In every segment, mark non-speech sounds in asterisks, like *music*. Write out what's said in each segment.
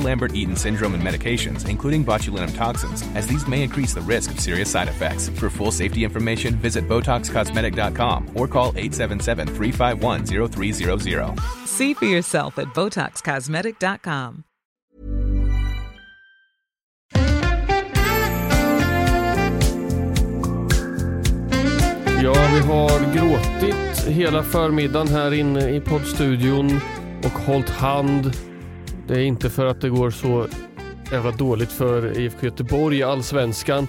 Lambert-Eaton syndrome and medications, including botulinum toxins, as these may increase the risk of serious side effects. For full safety information, visit BotoxCosmetic.com or call 877-351-0300. See for yourself at BotoxCosmetic.com. Ja, vi har gråtit hela förmiddagen här inne i poddstudion och hållit hand. Det är inte för att det går så jävla dåligt för IFK Göteborg i Allsvenskan.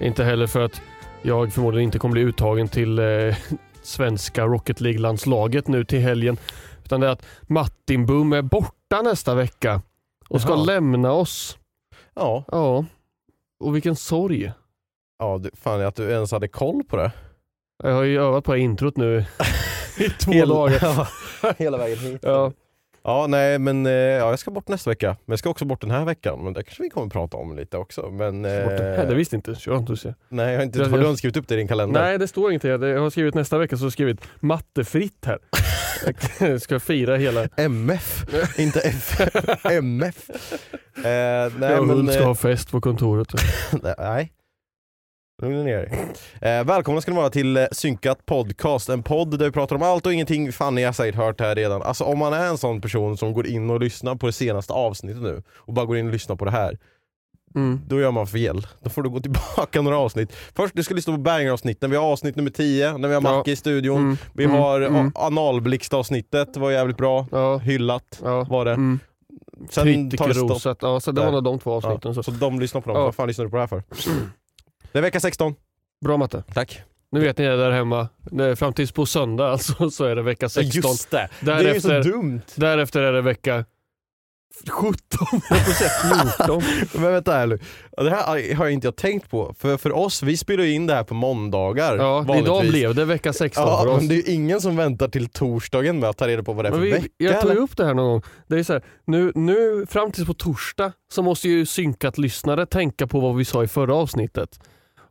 Inte heller för att jag förmodligen inte kommer bli uttagen till eh, *laughs* svenska Rocket League-landslaget nu till helgen. Utan det är att Martin Bum är borta nästa vecka och ska Jaha. lämna oss. Ja, Ja, och vilken sorg. ja du, fan att du ens hade koll på det. Jag har ju övat på det introt nu *laughs* i två Hela- dagar. *laughs* Ja, hela vägen hit. Ja. Ja, nej men eh, ja, jag ska bort nästa vecka. Men jag ska också bort den här veckan. Men det kanske vi kommer prata om lite också. Men, eh, Bort den här, det visste inte jag. Inte se. nej, jag har inte, Jag- har du inte skrivit upp det i din kalender? Nej, det står här. Jag har skrivit nästa vecka så har jag skrivit mattefritt här. *laughs* Jag ska fira hela... MF, inte F. MF. Eh, nej, jag och men, ska eh, ha fest på kontoret. *laughs* nej. Lugna ner. Eh, välkomna ska ni vara till eh, Synkat Podcast, en podd där vi pratar om allt och ingenting. Fan, ni har säkert hört det här redan. Alltså om man är en sån person som går in och lyssnar på det senaste avsnittet nu och bara går in och lyssnar på det här. Mm. Då gör man fel. Då får du gå tillbaka *laughs* några avsnitt. Först, du ska lyssna på banger-avsnitten. Vi har avsnitt nummer 10, när vi har Ja. Macke i studion. Mm. Vi Mm. har Mm. analblixt-avsnittet, var jävligt bra. Ja. Hyllat Ja. var det. Mm. Sen tar det stopp. Ja, så det var de två avsnitten. Så. så de lyssnar på dem. Ja. Vad fan lyssnar du på det här för? *clears throat* Det är vecka 16. Bra matte. Tack. Nu vet ni det där hemma. Fram tills på söndag *laughs* alltså, så är det vecka 16. Just det! Det är ju Därefter, så dumt! därefter är det vecka 17. Jag får säga 14. Men vänta här nu. Det här har jag inte jag tänkt på. För, för oss, vi spelar ju in det här på måndagar Ja, idag blev det vecka 16 Ja, för oss. men det är ju ingen som väntar till torsdagen med att ta reda på vad det är för Men vi, vecka. jag tog eller? ju upp det här någon gång. Det är så här, nu, nu fram tills på torsdag så måste ju synkat lyssnare tänka på vad vi sa i förra avsnittet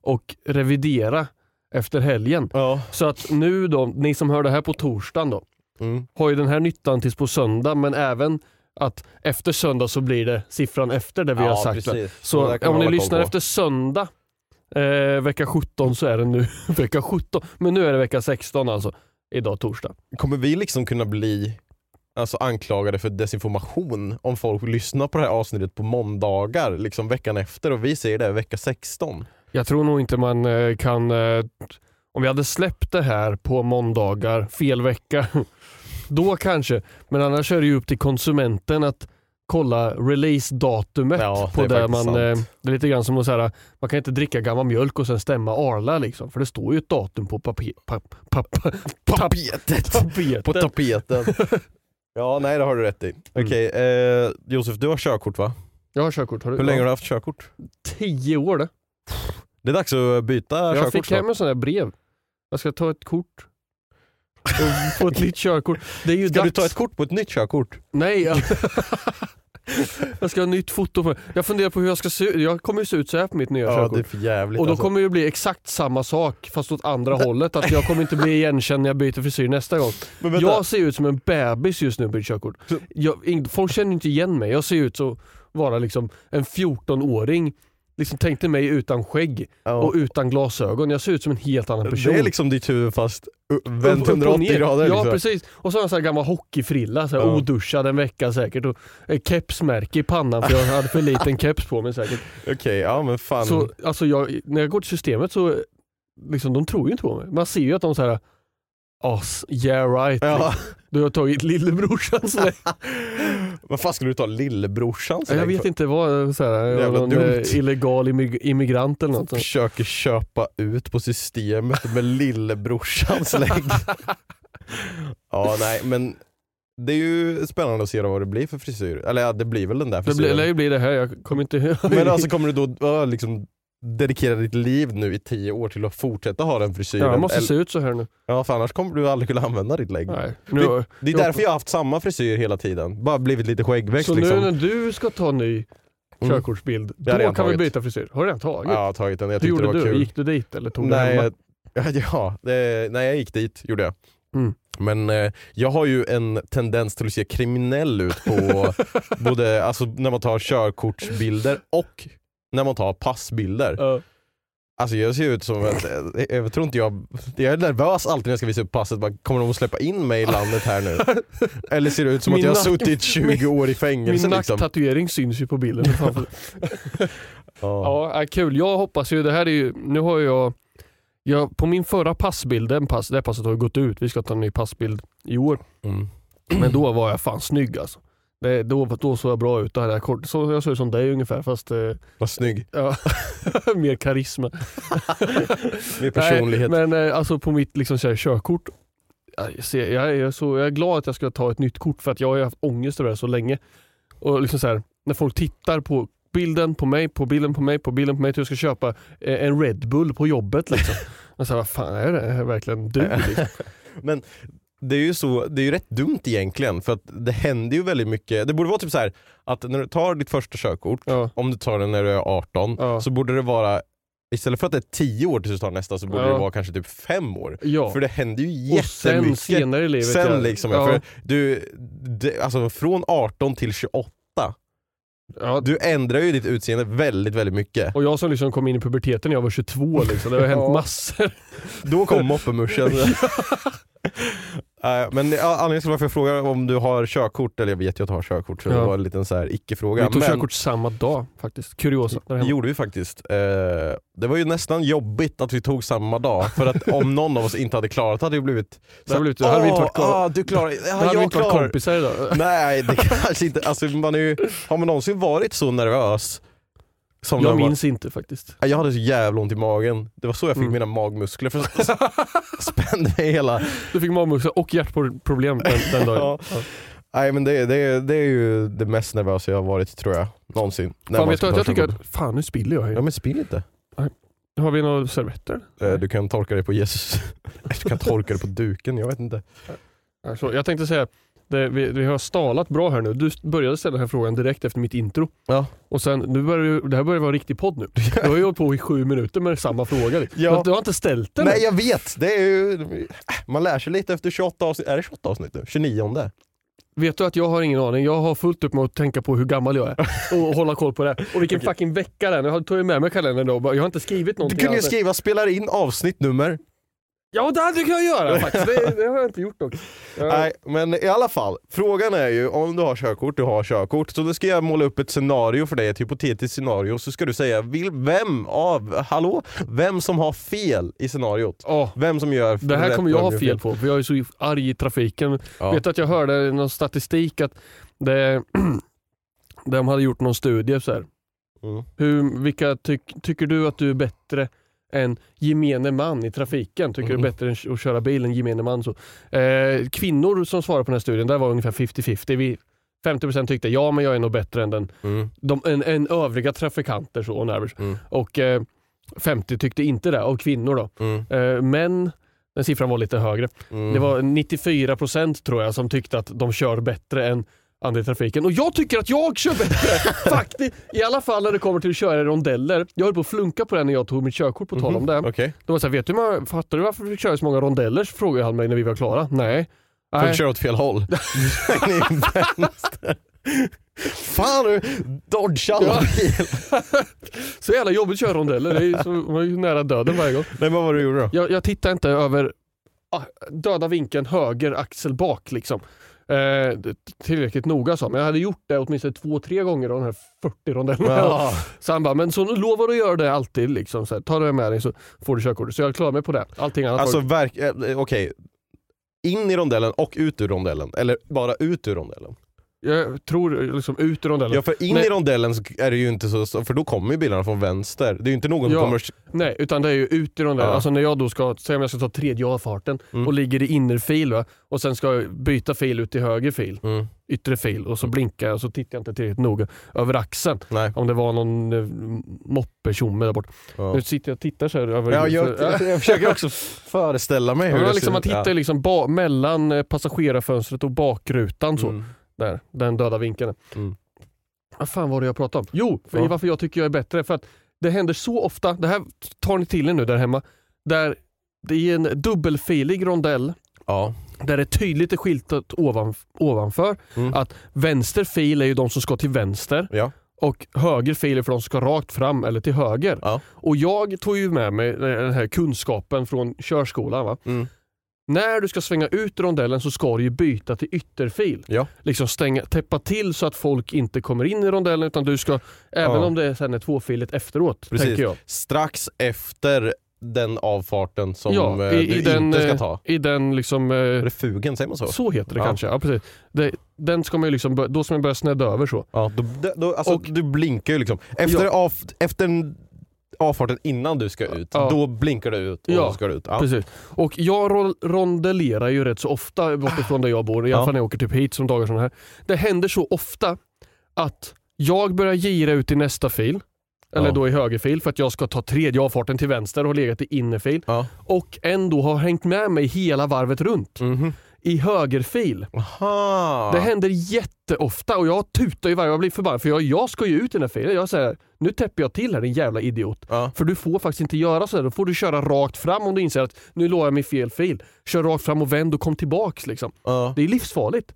och revidera efter helgen. Ja. Så att nu då, ni som hör det här på torsdagen då, Mm. har ju den här nyttan tills på söndag men även att efter söndag så blir det siffran efter det vi ja, har sagt. precis. Så om ni lyssnar efter söndag eh, vecka 17 så är det nu *laughs* vecka 17. Men nu är det vecka 16 alltså. Idag torsdag. Kommer vi liksom kunna bli alltså, anklagade för desinformation om folk lyssnar på det här avsnittet på måndagar, liksom veckan efter och vi säger det vecka 16? Jag tror nog inte man eh, kan... Eh, om vi hade släppt det här på måndagar, fel vecka, *laughs* då kanske. Men annars är det ju upp till konsumenten att kolla releasedatumet Ja, på det är det man... faktiskt Eh, sant. det är lite grann som att säga, man kan inte dricka gammal mjölk och sen stämma Arla liksom. För det står ju ett datum på papier, pa, pa, pa, Tapetet! *laughs* tapetet. på tapeten. *laughs* ja, nej det har du rätt i. Mm. Okej, eh, Josef du har körkort va? Jag har körkort. Har du? Hur länge har du haft körkort? Tio år det. Det är dags att byta Jag körkort fick snart. hem en sån här brev. Jag ska ta ett kort. Och få ett nytt körkort. Det är ju Ska dags. du ta ett kort på ett nytt körkort? Nej. Jag, *laughs* jag ska ha nytt foto på Jag funderar på hur jag ska se ut. Jag kommer ju se ut så här på mitt nya Ja körkort. det är för jävligt Och då alltså. kommer det bli exakt samma sak fast åt andra hållet. Att jag kommer inte bli igenkänd när jag byter frisyr nästa gång. *laughs* Jag ser ut som en bebis just nu på mitt körkort. Jag, folk känner inte igen mig. Jag ser ut som vara liksom en 14-åring. Liksom tänkte mig utan skägg ja. och utan glasögon. Jag ser ut som en helt annan person. Det är liksom ditt huvud fast vänt upp och 180 ner. grader. Ja liksom. precis. Och så har jag en gammal hockeyfrilla, så här Ja. oduschad en vecka säkert. Och kepsmärke i pannan för jag hade för *laughs* liten keps på mig säkert. Okej, ja men fan. Så alltså jag, när jag går till systemet så liksom, de tror ju inte på mig. Man ser ju att de så här As, yeah right. Ja. Du har tagit lillebrorsans *laughs* släkt. Vad fan skulle du ta lillebrorsans Jag släkt vet för? inte vad, någon dumt. illegal immig- immigrant eller något. sånt. Försöker köpa ut på systemet med lillebrorsans lägg. *laughs* ja nej men det är ju spännande att se vad det blir för frisyr. Eller ja, det blir väl den där Det blir, frisyren. lär ju bli det här, jag kommer inte ihåg. Men alltså kommer du då liksom dedikera ditt liv nu i tio år till att fortsätta ha den frisyren? ja, jag måste se ut så här nu. Ja för annars kommer du aldrig kunna använda ditt lägg. Nej. Nu, Det är därför jag har haft samma frisyr hela tiden, bara blivit lite skäggväxt så liksom. nu när du ska ta ny Mm. körkortsbild, Det då kan vi tagit. byta frisyr. Har du redan tagit? Ja, jag har tagit den, jag Hur gjorde det var du? kul. Gick du dit eller tog du Nej, hemma? jag, *laughs* ja, det, nej jag gick dit, gjorde jag. Mm. Men eh, jag har ju en tendens till att se kriminell ut på *laughs* både alltså, när man tar körkortsbilder och när man tar passbilder. Ja. Alltså jag ser ut som att, eh, jag tror inte jag, jag är nervös alltid när jag ska visa upp passet, bara, kommer de att släppa in mig i landet här nu? *laughs* Eller ser det ut som Min att jag har suttit *laughs* 20 år i fängelse Min liksom? nacktatuering syns ju på bilden. *laughs* Ja. ja, äh, kul. Jag hoppas ju, det här är ju, nu har jag, jag på min förra passbild, den pass, det passet har gått ut, vi ska ta en ny passbild i år. Mm. Men då var jag fan snygg alltså. Det, då, då såg jag bra ut. Hade jag, kort, så, jag såg ut som dig ungefär fast eh, Vad snygg, ja, *laughs* mer karisma. *laughs* med personlighet. Nej, men eh, alltså på mitt liksom, så här, körkort, jag, ser, jag, är så, jag är glad att jag ska ta ett nytt kort för att jag har haft ångest över det så länge. Och liksom så här, när folk tittar på bilden på mig, på bilden på mig, på bilden på mig till jag ska köpa eh, en Red Bull på jobbet. Liksom. Och så här, vad fan är det? Är det verkligen du? *laughs* Liksom? Men det är ju så, det är ju rätt dumt egentligen för att det händer ju väldigt mycket. Det borde vara typ så här att när du tar ditt första körkort, Ja. om du tar det när du är 18, Ja. så borde det vara Istället för att det är 10 år tills du tar nästa så borde Ja. det vara kanske typ 5 år. För det händer ju och sen jättemycket. senare i livet. Sen liksom, för du, det, alltså från 18 till 28, ja. du ändrar ju ditt utseende väldigt, väldigt mycket. Och jag som liksom kom in i puberteten när jag var 22, liksom, det har hänt massor. Då kom moppemuschen. *laughs* *laughs* Nej, *laughs* men ja, anledningen till varför jag frågar om du har körkort, eller jag vet ju att du har körkort så det Ja. var en liten så här icke-fråga. Vi tog men körkort samma dag faktiskt. Kuriosa. det gjorde vi faktiskt. Eh, det var ju nästan jobbigt att vi tog samma dag, för att om någon av oss inte hade klarat det hade det blivit Det hade blivit- det hade vi inte varit "Åh, klar." ah, du klarar ja, Då hade vi inte varit kompisar idag. Nej det *laughs* kanske inte, alltså man är ju, har man någonsin varit så nervös? Som Jag minns inte faktiskt. Ja, Jag hade så jävla ont i magen, det var så jag fick Mm. mina magmuskler för *laughs* spände mig hela Du fick magmuskler och hjärtproblem den, den dagen. *laughs* Ja. Ja. Nej men det, det, det är ju det mest nervösa jag har varit tror jag, någonsin. När Fan, vet du, att jag tycker att, fan nu spiller jag Ja här. men spill inte. Har vi några servetter? Eh, Du kan torka dig på Jesus. *laughs* Du kan torka dig på duken, jag vet inte. Alltså, jag tänkte säga, det, vi, vi har stalat bra här nu. Du började ställa den här frågan direkt efter mitt intro. Ja. Och sen, nu börjar det här börjar vara en riktig podd nu. Du har ju hållit på i sju minuter med samma fråga. *laughs* Ja. Du har inte ställt den Nej jag vet, det är ju, man lär sig lite efter 28 avsnitt, är det 28 avsnitt nu? 29 Vet du att jag har ingen aning. Jag har fullt upp med att tänka på hur gammal jag är *laughs* och hålla koll på det. Och vilken fucking vecka det är. Jag tog ju med mig kalendern då. Jag har inte skrivit Du någonting. kunde ju skriva spelar in avsnittnummer. Ja det hade jag kunnat göra faktiskt. Det, det har jag inte gjort dock. Ja. Nej men i alla fall, frågan är ju om du har körkort, du har körkort, så då ska jag måla upp ett scenario för dig, ett hypotetiskt scenario, så ska du säga vil- vem av, hallå? Vem som har fel i scenariot? Ja. Vem som gör Det här kommer jag ha fel på för jag är så arg i trafiken. Ja. Vet du att jag hörde någon statistik att det, *clears throat* de hade gjort någon studie så här. Mm. Hur, vilka tyck, tycker du att du är bättre än gemene man i trafiken? Tycker Mm. du är bättre än att köra bil än gemene man? Så. Eh, kvinnor som svarade på den här studien, där var ungefär 50-50. Vi, 50% tyckte ja men jag är nog bättre än, den, Mm. de, än, än övriga trafikanter så on average. Mm. Och eh, 50 tyckte inte det, av kvinnor då. Mm. Eh, män, den siffran var lite högre. Mm. Det var 94% tror jag som tyckte att de kör bättre än andra i trafiken. Och jag tycker att jag kör bättre! *laughs* Faktiskt. I alla fall när det kommer till att köra i rondeller. Jag höll på att flunka på det när jag tog mitt körkort på tal om det. Okej, Då var det så här, vet du, många- fattar du varför vi kör så många rondeller? Så frågade han mig när vi var klara. Nej. du Nej. köra åt fel håll? *laughs* Fan du dodgar alla *laughs* bil. Så jävla jobbigt att köra rondeller. Det är så, man är ju nära döden varje gång. Nej men vad var det du gjorde då? Jag, jag tittar inte över ah, döda vinkeln höger axel bak liksom. Eh, tillräckligt noga så, men jag hade gjort det åtminstone två, tre gånger av de här 40 rondellerna. Ja. *laughs* Så han bara, men så lovar du att göra det alltid liksom. Så här, ta det med dig så får du körkortet. Så jag klarar mig på det. Allting annat Alltså var... verk, eh, okej, in i rondellen och ut ur rondellen. Eller bara ut ur rondellen. Jag tror liksom ut ur rondellen. Ja för in Nej. i rondellen är det ju inte så, för då kommer ju bilarna från vänster. Det är ju inte någon som Ja. kommer... Nej, utan det är ju ut i rondellen. Ja. Alltså när jag då ska, säg om jag ska ta tredje avfarten Mm. och ligger i innerfil va? och sen ska jag byta fil ut till höger fil, Mm, yttre fil och så blinkar jag och så tittar jag inte tillräckligt noga över axeln. nej. Om det var någon eh, moppe-tjomme där borta. Ja. Nu sitter jag och tittar så här över Ja, jag, för- jag försöker också *laughs* föreställa mig hur Ja, det liksom, ser man ut. tittar Ja. liksom mellan eh, passagerarfönstret och bakrutan. Så, Mm. Där, den döda vinkeln. Mm. Vad fan var det jag pratade om? Jo, för Ja. varför jag tycker jag är bättre. För att det händer så ofta, det här tar ni till er nu där hemma, där det är en dubbelfilig rondell Ja. där det tydligt är skyltat ovan, ovanför Mm. att vänster fil är ju de som ska till vänster Ja. och höger fil är för de som ska rakt fram eller till höger. Ja. Och jag tog ju med mig den här kunskapen från körskolan. Va? Mm. När du ska svänga ut rondellen så ska du ju byta till ytterfil. Ja. Liksom stänga, täppa till så att folk inte kommer in i rondellen utan du ska, även Ja. om det sen är tvåfiligt efteråt, Precis. tänker jag. Strax efter den avfarten som Ja, eh, i- du i den, inte ska eh, ta. I den liksom, eh, Är det fugen, säger man så? så heter det Ja. kanske. Ja, precis. Det, den ska man liksom, då ska man börja snedda över så. Ja, då, då, alltså, Och- du blinkar ju liksom. Efter, Ja. av, efter avfarten innan du ska ut, Ja. då blinkar du ut och Ja, ska du ut. Ja. Precis. Och jag ro- rondellerar ju rätt så ofta bortifrån där jag bor, i alla fall när jag åker typ hit som dagar som här. Det händer så ofta att jag börjar gira ut i nästa fil, eller då i högerfil för att jag ska ta tredje avfarten till vänster och har legat i innerfil och ändå har hängt med mig hela varvet runt Mhm. I högerfil. Aha. Det händer jätteofta och jag tutar ju varje gång jag blir förbannad för jag, jag ska ju ut i den här filen. Jag säger nu täpper jag till här din jävla idiot. Ja. För du får faktiskt inte göra så här. Då får du köra rakt fram om du inser att nu låg jag mig i fel fil. Kör rakt fram och vänd och kom tillbaks. Liksom. Ja. Det är livsfarligt.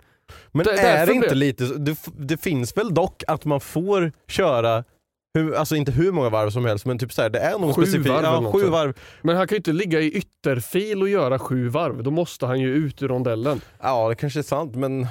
Men Där- är det inte blir- lite det, det finns väl dock att man får köra hur, alltså inte hur många varv som helst men typ så här, det är någon Sju specifik... varv ja, sju varv. Men han kan ju inte ligga i ytterfil och göra sju varv. Då måste han ju ut ur rondellen. Ja det kanske är sant men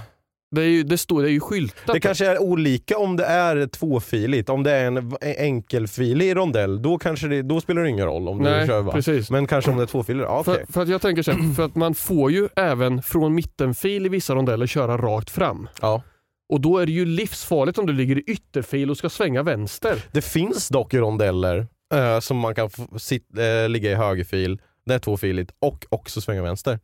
Det är ju, det står, det är ju skyltat. det kanske är olika om det är tvåfiligt. Om det är en enkelfilig rondell då, kanske det, då spelar det ingen roll om du Nej, kör varv. precis. Men kanske om det är tvåfiligt, ja, okej. För, för att jag tänker så här, för att man får ju även från mittenfil i vissa rondeller köra rakt fram. Ja. Och då är det ju livsfarligt om du ligger i ytterfil och ska svänga vänster. Det finns dock rondeller eh, som man kan sit, eh, ligga i högerfil, det är tvåfiligt, och också svänga vänster.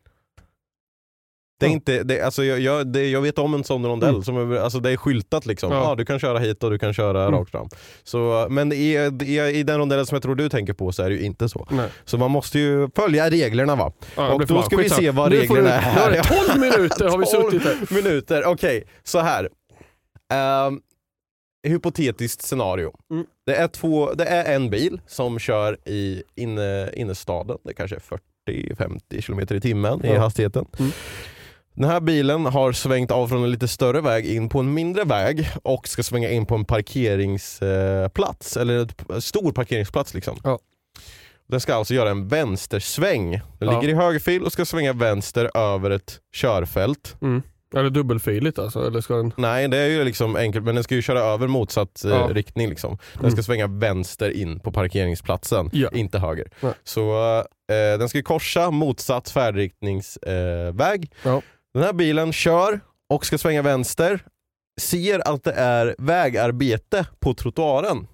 Det är inte, det, alltså jag, jag, det, jag vet om en sån rondell, Mm. som är, alltså det är skyltat liksom. Ja. Ja. du kan köra hit och du kan köra Mm. rakt fram. Så, men i, i, i den rondellen som jag tror du tänker på så är det ju inte så. Nej. Så man måste ju följa reglerna va. Ja, Och då ska vi se vad Nu reglerna du- är här. Nu har det 12 *laughs* minuter har vi 12 suttit här. minuter, okej. Så här. Ehm, hypotetiskt scenario. Mm. Det, är två, det är en bil som kör i inne, innerstaden, det kanske är 40-50 km i timmen i Ja. hastigheten. Mm. Den här bilen har svängt av från en lite större väg in på en mindre väg och ska svänga in på en parkeringsplats, eller en stor parkeringsplats. liksom. Ja. Den ska alltså göra en vänstersväng. Den Ja. ligger i högerfil och ska svänga vänster över ett körfält. Mm. Eller dubbelfiligt alltså? Eller ska den... Nej det är ju liksom enkelt men den ska ju köra över motsatt eh, Ja. riktning. Liksom. Den Mm. ska svänga vänster in på parkeringsplatsen, Ja. inte höger. Nej. Så eh, den ska korsa motsatt färdriktningsväg. Eh. Ja. Den här bilen kör och ska svänga vänster, ser att det är vägarbete på trottoaren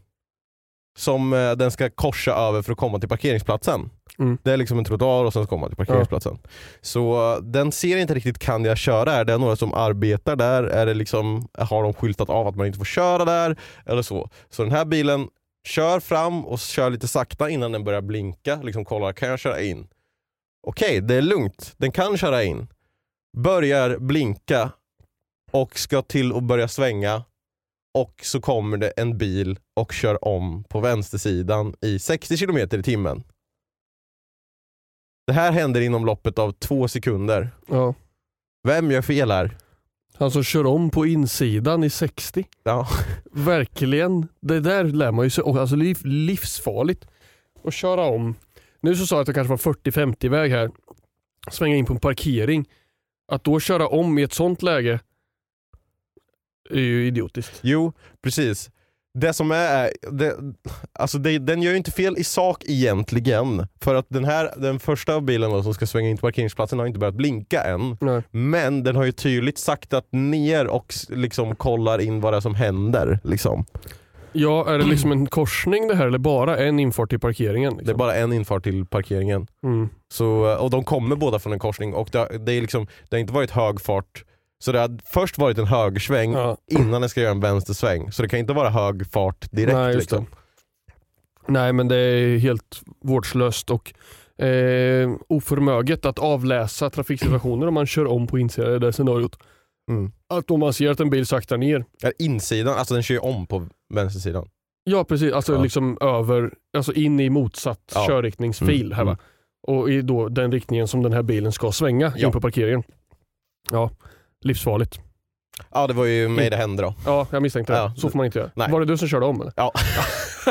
som eh, den ska korsa över för att komma till parkeringsplatsen. Mm. Det är liksom en trottoar och sen ska man till parkeringsplatsen. Så eh, den ser inte riktigt kan jag köra här. Det är några som arbetar där. Är det liksom, har de skyltat av att man inte får köra där? Eller så. Så den här bilen kör fram och kör lite sakta innan den börjar blinka. Liksom kollar, kan jag köra in? Okej, det är lugnt. Den kan köra in. Börjar blinka och ska till att börja svänga och så kommer det en bil och kör om på vänstersidan i 60 km i timmen. Det här händer inom loppet av två sekunder. Ja. Vem gör fel här? Han som kör om på insidan i 60. Ja. Verkligen. Det där lär man ju sig. Alltså liv, livsfarligt att köra om. Nu så sa jag att det kanske var 40-50 väg här. Svänga in på en parkering. Att då köra om i ett sånt läge är ju idiotiskt. Jo, precis. det som är, det, alltså det, den gör ju inte fel i sak egentligen. För att den här, den första bilen då, som ska svänga in till parkeringsplatsen har inte börjat blinka än. Nej. Men den har ju tydligt saktat ner och liksom kollar in vad det är som händer. Liksom. Ja, är det liksom en korsning det här eller bara en infart till parkeringen? Liksom? Det är bara en infart till parkeringen. mm. Så, och de kommer båda från en korsning och det, har- det, är liksom, det har inte varit hög fart. Så det har först varit en högersväng ja. innan den ska göra en vänstersväng. Så det kan inte vara hög fart direkt. Nej, just liksom. Nej, men det är helt vårdslöst och eh, oförmöget att avläsa trafiksituationer om man kör om på insidan i det scenariot. Mm. Att om man ser att en bil saktar ner, Ja, Insidan, alltså den kör ju om på vänstersidan. ja precis, alltså Ja. liksom över, alltså in i motsatt Ja. körriktningsfil Mm, här va. mm. Och i då den riktningen som den här bilen ska svänga Ja. in på parkeringen. Ja, livsfarligt. Ja det var ju mig det hände då. Ja, jag misstänkte Ja. det. Så får man inte göra. Nej. Var det du som körde om eller? Ja. *laughs*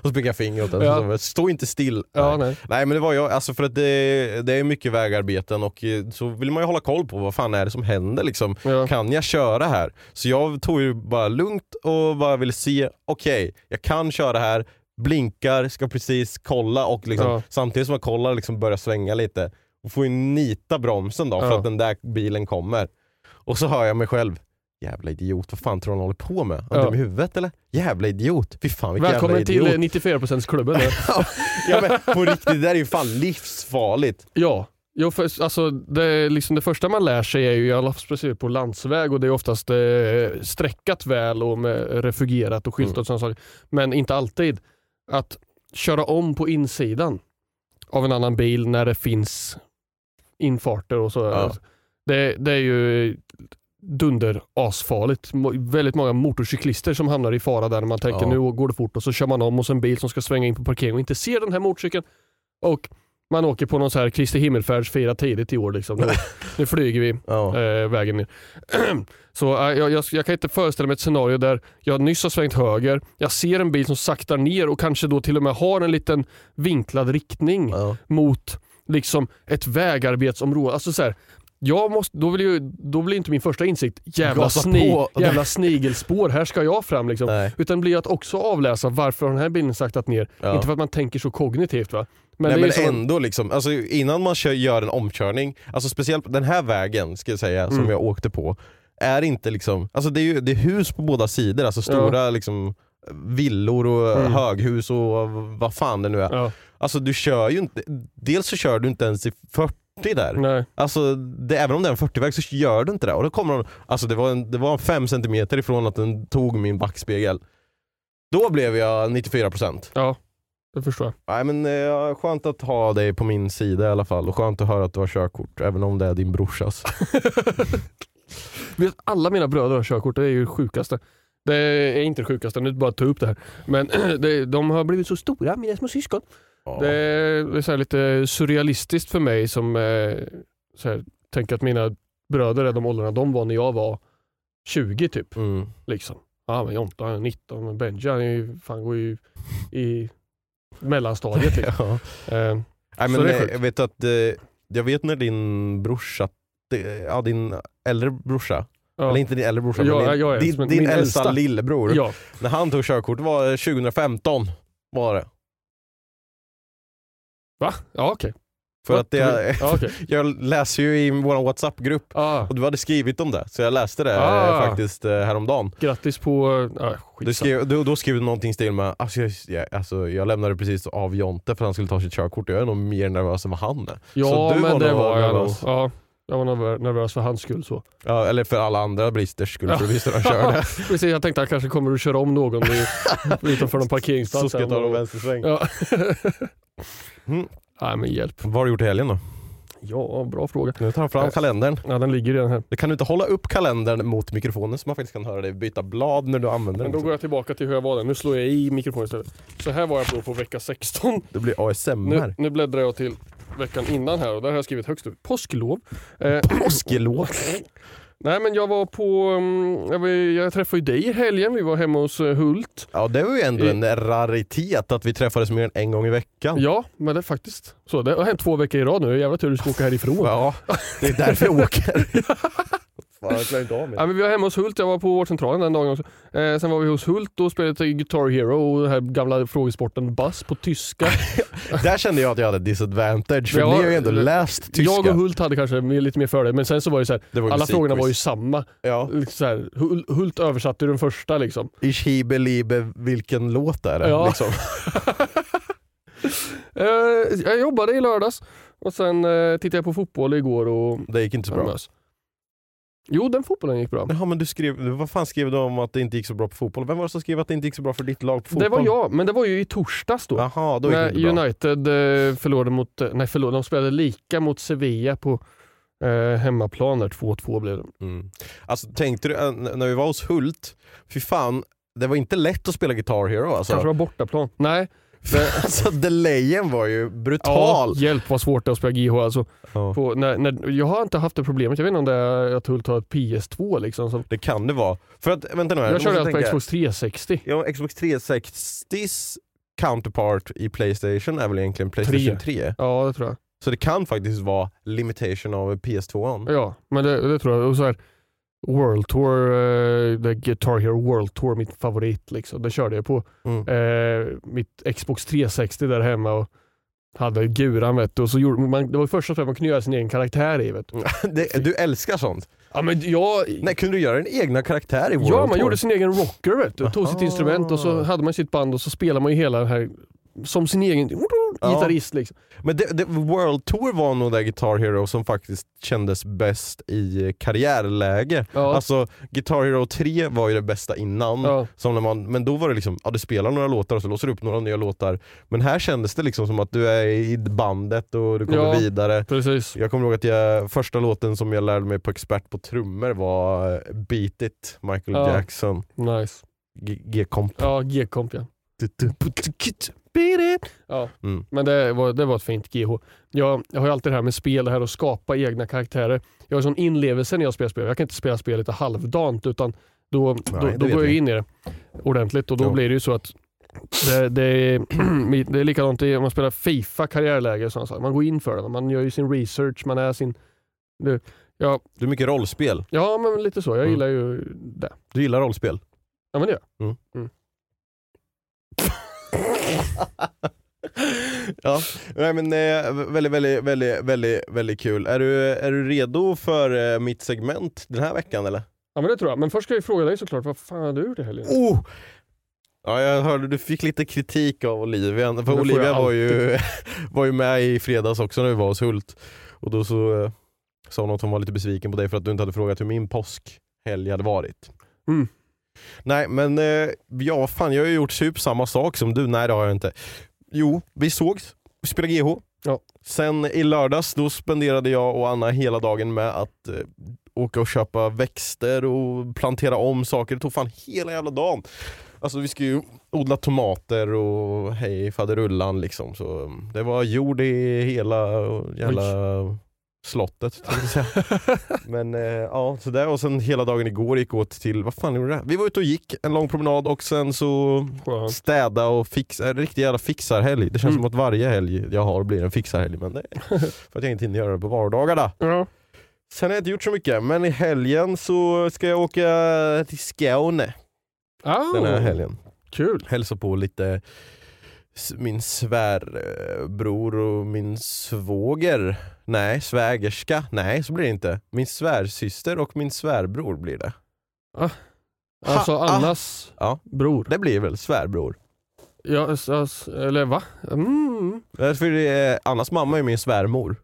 och så pekade jag finger åt den. Ja. Stå inte still. Ja, nej. nej. men det var jag, alltså för att det, det är mycket vägarbeten och eh, så vill man ju hålla koll på vad fan är det som händer liksom. Ja. Kan jag köra här? Så jag tog ju bara lugnt och bara ville se, okej, jag kan köra här, blinkar, ska precis kolla och liksom, Ja. samtidigt som jag kollar liksom börja svänga lite. Och får ju nita bromsen då för Ja. att den där bilen kommer. Och så hör jag mig själv, jävla idiot, vad fan tror han håller på med? Han är dum i huvudet eller? Jävla idiot, fy fan vilken Välkommen jävla idiot. till 94%-klubben. *laughs* ja men på riktigt, det där är ju fan livsfarligt. Ja, jo, för, alltså, det, liksom det första man lär sig är ju, i alla speciellt på landsväg och det är oftast eh, sträckat väl och med refugerat och skyltat Mm. och sådana saker. Men inte alltid. Att köra om på insidan av en annan bil när det finns infarter och så. Ja. Det, det är ju dunder asfarligt. Väldigt många motorcyklister som hamnar i fara där man tänker Ja. nu går det fort och så kör man om och så en bil som ska svänga in på parkering och inte ser den här motorcykeln. Och man åker på någon så här Kristi himmelfärdsfira tidigt i år. Liksom. Nu, *laughs* nu flyger vi Ja. eh, vägen ner. *clears throat* Så eh, jag, jag, jag kan inte föreställa mig ett scenario där jag nyss har svängt höger, jag ser en bil som saktar ner och kanske då till och med har en liten vinklad riktning Ja. mot liksom ett vägarbetsområde. Alltså så här, jag måste, då, vill ju, då blir inte min första insikt jävla, sni, *laughs* jävla snigelspår, här ska jag fram. Liksom. Nej. Utan blir att också avläsa varför har den här bilen saktat ner. Ja. Inte för att man tänker så kognitivt va. Men Nej men som, ändå liksom, alltså, innan man kör, gör en omkörning, alltså speciellt den här vägen ska jag säga som Mm. jag åkte på, är inte liksom, alltså det är ju det är hus på båda sidor, alltså stora liksom villor och Mm. höghus och vad fan det nu är. ja, Alltså du kör ju inte, dels så kör du inte ens i 40 där. nej. Alltså det, även om det är en 40-väg så gör du inte det. Och då kommer de, alltså det var, en, det var 5 cm ifrån att den tog min backspegel. Då blev jag 94%. Ja, det förstår jag. Nej men eh, skönt att ha dig på min sida i alla fall och skönt att höra att du har körkort även om det är din brorsas. *laughs* Alla mina bröder har körkort, det är ju det sjukaste. Det är inte det sjukaste, nu det bara att ta upp det här. Men *clears throat* det, de har blivit så stora, mina små syskon. Ja. Det är, så lite surrealistiskt för mig som eh, så här, tänker att mina bröder är de åldrarna de var när jag var 20 typ. Mm. Liksom. Ja men Jonte är 19, men Benji han ju, fan, går ju i mellanstadiet. Liksom. *laughs* ja. eh, Nej, men, det eh, jag vet att, eh, jag vet när din brorsa, ja din äldre brorsa, ja. eller inte din äldre brorsa, Ja, men din, är, din, din äldsta äldsta. lillebror, ja, när han tog körkort var 2015 var det. Va? Ja okej. För att det, Ja, okej. *laughs* jag läser ju i vår WhatsApp-grupp Ah, och du hade skrivit om det, så jag läste det Ah. eh, faktiskt eh, häromdagen. grattis på... Ah, Du skrev, du, då skrev du någonting i stil med alltså jag, jag, alltså jag lämnade precis av Jonte för att han skulle ta sitt körkort jag är nog mer nervös än vad han är. Ja Så du men var det var jag nog. Ja, jag var nervö- nervös för hans skull. så. Ja, eller för alla andra bristers skull, Ja. för visste han körde. *laughs* Precis, jag tänkte att han kanske kommer att köra om någon i, *laughs* utanför någon parkeringsplats. Så ska jag ta en vänstersväng. Ja. *laughs* Mm. Nej men hjälp. Vad har du gjort i helgen då? Ja, bra fråga. Nu tar han fram Eh. kalendern. Ja, den ligger redan här. Du kan du inte hålla upp kalendern mot mikrofonen så man faktiskt kan höra dig byta blad när du använder Men den. då går jag tillbaka till hur jag var där. Nu slår jag i mikrofonen istället. Så här var jag på, på vecka 16. Det blir ASMR. Nu, nu bläddrar jag till veckan innan här och där har jag skrivit högst upp. Påsklov. Eh, Påskelov. *laughs* nej men jag var på, mm, jag, var, jag träffade ju dig i helgen. Vi var hemma hos eh, Hult. Ja det var ju ändå I- en raritet att vi träffades mer än en gång i veckan. Ja, men det är faktiskt så. Det har hänt två veckor i rad nu. Jävla tur du ska åka härifrån. Ja, det är därför jag *laughs* åker. *laughs* Fan, jag klarar inte av mig. Ja, men vi var hemma hos Hult, jag var på vårdcentralen den dagen också. Eh, sen var vi hos Hult och spelade Guitar Hero och den här gamla frågesporten Bass på tyska. *laughs* Där kände jag att jag hade disadvantage, för Ja, ni har ju ändå läst tyska. Jag och Hult hade kanske lite mer fördel, men sen så var det så här, Det var ju alla frågorna var ju samma. Ja. Liksom så här, Hul- Hult översatte ju den första liksom. Ich hiebe liebe, vilken låt är det? Ja. Liksom. *laughs* Eh, jag jobbade i lördags och sen eh, tittade jag på fotboll igår och Det gick inte så bra. Nervös. Jo, den fotbollen gick bra. Jaha men du skrev, vad fan skrev du om att det inte gick så bra på fotboll? Vem var det som skrev att det inte gick så bra för ditt lag på fotboll? Det var jag, men det var ju i torsdags då. Jaha, då gick det när inte bra. United eh, förlorade mot, eh, nej förlorade, de spelade lika mot Sevilla på eh, hemmaplan där, 2-2 blev det. Mm. Alltså tänkte du, äh, när vi var hos Hult, fy fan, det var inte lätt att spela Guitar Hero alltså. Kanske var bortaplan. Nej, det, *laughs* alltså delayen var ju ja, brutal. hjälp vad svårt det är att spela GH alltså. Ja. På, när, när, jag har inte haft det problemet, jag vet inte om det är att Hult har ett PS2 liksom. Så, Det kan det vara. För att, vänta nu här, jag körde allt på Xbox 360. Ja, Xbox 360s counterpart i Playstation är väl egentligen Playstation 3. Ja, det tror jag. Så det kan faktiskt vara limitation av PS2. Ja, men det, det tror jag. Och så här, World Tour, The Guitar Hero World Tour, mitt favorit. Liksom. Det körde jag på Mm. eh, mitt Xbox 360 där hemma och hade guran vet du. Och så gjorde man, det var första gången man kunde göra sin egen karaktär i. Vet du. *laughs* Det, du älskar sånt? Ja, men jag, Nej, kunde du göra en egna karaktär i World ja, man Tour? gjorde sin egen rocker. Vet du. Tog sitt instrument och så hade man sitt band och så spelade man ju hela den här som sin egen gitarrist. Liksom. Men det, det, World Tour var nog det Guitar Hero som faktiskt kändes bäst i karriärläge. Ja. Alltså Guitar Hero 3 var ju det bästa innan, Ja. som när man, men då var det liksom, ja du spelar några låtar och så låser du upp några nya låtar. Men här kändes det liksom som att du är i bandet och du kommer Ja. vidare. Precis. Jag kommer ihåg att jag, första låten som jag lärde mig på expert på trummor var eh, Beat It, Michael Ja. Jackson, Nice. G-komp. Ja, G-komp ja. Ja, Mm. men det var, det var ett fint GH. Jag, jag har ju alltid det här med spel, det här att skapa egna karaktärer. Jag har sån inlevelse när jag spelar spel. Jag kan inte spela spel lite halvdant utan då, då, det då vet går jag in i det ordentligt och då Ja. blir det ju så att det, det, är, *clears throat* det är likadant om man spelar Fifa karriärläge. och sådana saker. Man går in för det, man gör ju sin research, man är sin... Det, ja, Du är mycket rollspel. ja, men lite så. Jag Mm. gillar ju det. Du gillar rollspel? Ja, men det gör jag. Mm. Mm. ja, nej men eh, väldigt, väldigt, väldigt, väldigt, väldigt kul. Är du, är du redo för eh, mitt segment den här veckan eller? Ja, men det tror jag. Men först ska jag fråga dig såklart, vad fan har du gjort i helgen? Oh! Ja, jag hörde du fick lite kritik av Olivia, för Olivia var ju, *laughs* var ju med i fredags också när vi var hos Hult. Och då så eh, sa hon att hon var lite besviken på dig för att du inte hade frågat hur min påskhelg hade varit. Mm. Nej men, eh, ja fan jag har ju gjort typ samma sak som du, nej det har jag inte. Jo, vi sågs, vi spelade GH. Ja. Sen i lördags då spenderade jag och Anna hela dagen med att eh, åka och köpa växter och plantera om saker. Det tog fan hela jävla dagen. Alltså vi ska ju odla tomater och hej faderullan liksom. Så det var jord i hela jävla slottet säga. *laughs* Men eh, ja, så där och sen hela dagen igår gick åt till, vad fan gjorde det? Vi var ute och gick en lång promenad och sen så Skönt. städa och fixa, en riktig jävla fixarhelg. Det känns Mm. som att varje helg jag har blir en fixarhelg men det är *laughs* för att jag inte hinner göra det på vardagarna. Ja. Sen har jag inte gjort så mycket men i helgen så ska jag åka till Skåne Oh, den här helgen. Kul. Hälsa på lite min svärbror och min svåger. Nej, svägerska. Nej, så blir det inte. Min svärsyster och min svärbror blir det. Alltså Ha, ah. Annas Ja. bror. Det blir väl svärbror. Ja, s- s- eller va? Mm. Därför är det, Annas mamma är min svärmor.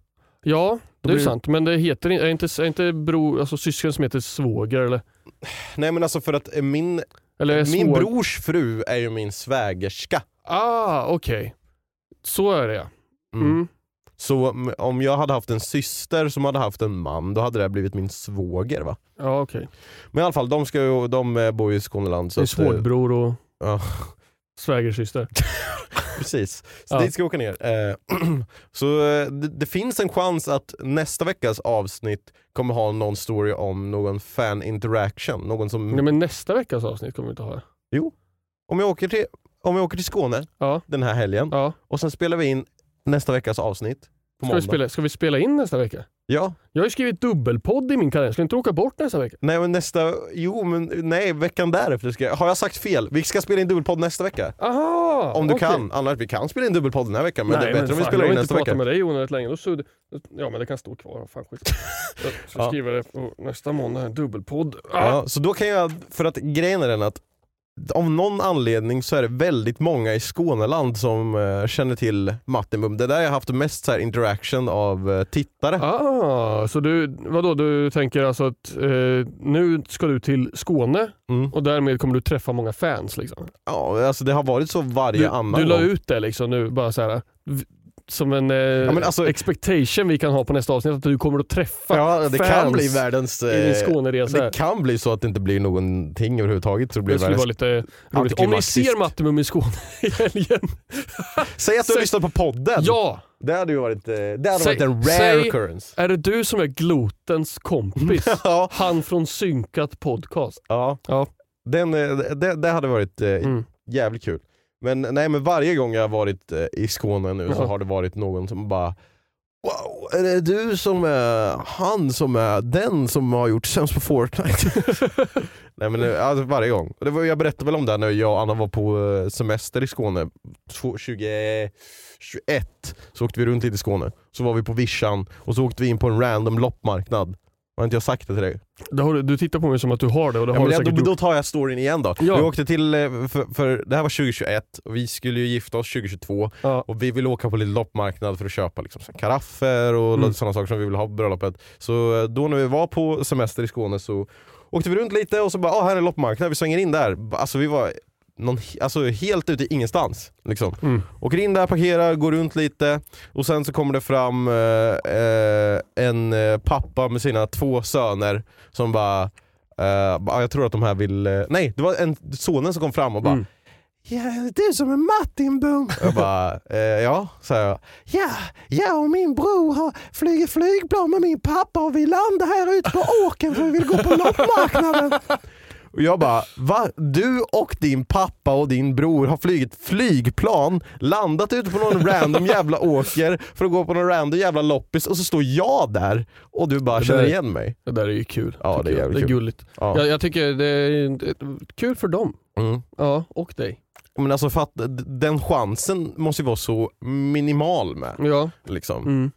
Ja, det är blir- sant, sant. Men det heter är inte, är inte bror, alltså syskon som heter svåger eller? Nej men alltså för att eh, min, eller är min brors fru är ju min svägerska. Ah, okej. Så är det ja. Mm. Mm. Så om jag hade haft en syster som hade haft en man, då hade det blivit min svåger va? Ja, okej. Men i alla fall, de, ska ju, de eh, bor ju i Skåneland. Så Det är eh, svågerbror och Ja. svägersyster. *laughs* Precis, så Ja. dit ska jag åka ner. Eh, *clears throat* så det, det finns en chans att nästa veckas avsnitt kommer ha någon story om någon fan interaction. Någon som, Nej, men nästa veckas avsnitt kommer vi inte ha. om, jag åker till, om jag åker till Skåne Ja. den här helgen Ja. och sen spelar vi in nästa veckas avsnitt på Ska vi, spela, ska vi spela in nästa vecka? Ja, Jag har ju skrivit dubbelpodd i min kalender, ska inte åka bort nästa vecka? nej men nästa, jo men nej veckan därefter ska jag, har jag sagt fel? Vi ska spela in dubbelpodd nästa vecka. Aha! Om du okej. kan, annars vi kan spela in dubbelpodd den här veckan men Nej, det är bättre om vi fan, spelar jag in vill nästa inte prata vecka. med dig onödigt länge. Då sudd... Ja men det kan stå kvar. Fan skit. *laughs* Jag ska Ja. skriva det på nästa måndag, dubbelpodd. Ah! Ja, så då kan jag, för att grejen är den att av någon anledning så är det väldigt många i Skåneland som eh, känner till Martin Bum. Det är där jag har haft mest så här, interaction av eh, tittare. Ah, så du, vadå, du tänker alltså att eh, nu ska du till Skåne Mm. och därmed kommer du träffa många fans liksom? Ja, alltså det har varit så varje Du, annan du la gång. ut det liksom nu bara så här som en eh, men alltså- expectation vi kan ha på nästa avsnitt att du kommer att träffa Ja, det kan fans bli världens... i din eh, Skåneresa. Det kan bli så att det inte blir någonting överhuvudtaget. Så det blir Det skulle vara lite roligt. Om ni ser Mattimum i Skåne i helgen. *laughs* Säg att du har lyssnat på podden! Ja! Det hade ju varit, eh, det hade Säg- varit en rare säg- occurrence. Är det du som är Glotens kompis? *laughs* ja, Han från Synkat podcast. ja. Ja. Den, eh, det, det hade varit eh, Mm. jävligt kul. Men nej men varje gång jag har varit eh, i Skåne nu så har det varit någon som bara Wow, är det du som är han som är den som har gjort sämst på Fortnite? *laughs* nej men eh, alltså, varje gång. Det var, jag berättade väl om det när jag och Anna var på eh, semester i Skåne två- 2021. Så åkte vi runt lite i Skåne, så var vi på vischan och så åkte vi in på en random loppmarknad. Har inte jag sagt det till dig? Det har, du- tittar på mig som att du har det och det Ja, har du jag, säkert då, gjort. då tar jag storyn igen då. Ja. Vi åkte till, eh, för, för det här var 2021 och vi skulle ju gifta oss 2022 Ja. och vi ville åka på lite loppmarknad för att köpa liksom, karaffer och Mm. sådana saker som vi ville ha på bröllopet. Så eh, då när vi var på semester i Skåne så åkte vi runt lite och så bara, ah, här är loppmarknad, vi svänger in där. Alltså vi var någon, alltså, helt ute i ingenstans. Liksom. Mm. Åker in där, parkerar, går runt lite och sen så kommer det fram eh, eh, en eh, pappa med sina två söner som bara, eh, bara, jag tror att de här vill, eh, nej det var en sonen som kom fram och bara Mm. Ja, det är som en Martin Boom. Jag bara, eh, ja, sa jag. Ja, jag och min bror har flugit flygplan med min pappa och vi landar här ute på åkern för vi vill gå på loppmarknaden. Och jag bara, va? Du och din pappa och din bror har flugit flygplan, landat ute på någon *laughs* random jävla åker för att gå på någon random jävla loppis och så står jag där och du bara känner igen mig. Det där är ju kul. Ja, det är jag. det är kul. gulligt. Ja. Jag, jag tycker det är kul för dem. Mm. Ja, och dig. Men alltså för att d- den chansen måste ju vara så minimal med. Ja. Liksom. Mm.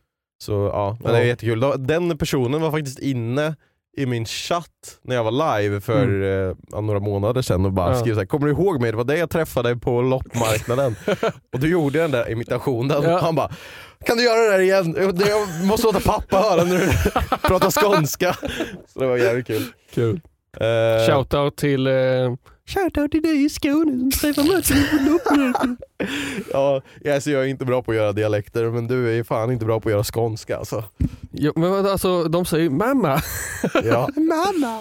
Så ja, men det är jättekul. Den personen var faktiskt inne i min chatt när jag var live för eh, ja, några månader sedan och bara Mm. Ja. skrev såhär, kommer du ihåg mig? Det var det jag träffade på loppmarknaden. *laughs* och du gjorde den där imitationen. Ja. Han bara, kan du göra det där igen? Jag måste låta pappa höra när du pratar skånska. *laughs* Så det var jävligt kul. Kul. Eh, Shoutout till eh, Shoutout till dig i Skåne som träffar loppmarknaden. *laughs* ja, alltså jag är inte bra på att göra dialekter men du är fan inte bra på att göra skånska alltså. Ja, men alltså, de säger mamma. *laughs* Ja. Mamma!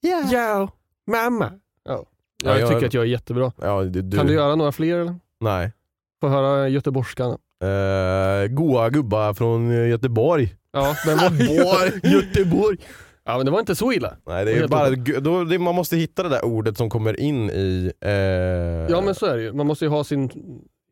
Ja. Ja, mamma. Ja. Ja, Jag jag- tycker att jag är jättebra. ja du, du, Kan du göra några fler eller? Nej. Få höra göteborgskan. Uh, goa gubbar från eh, Göteborg. Ja, den var *laughs* Göteborg. Göteborg. Ja men det var inte så illa. Nej, det är bara, då, det, man måste hitta det där ordet som kommer in i... eh, Ja men så är det ju. Man måste ju ha sin...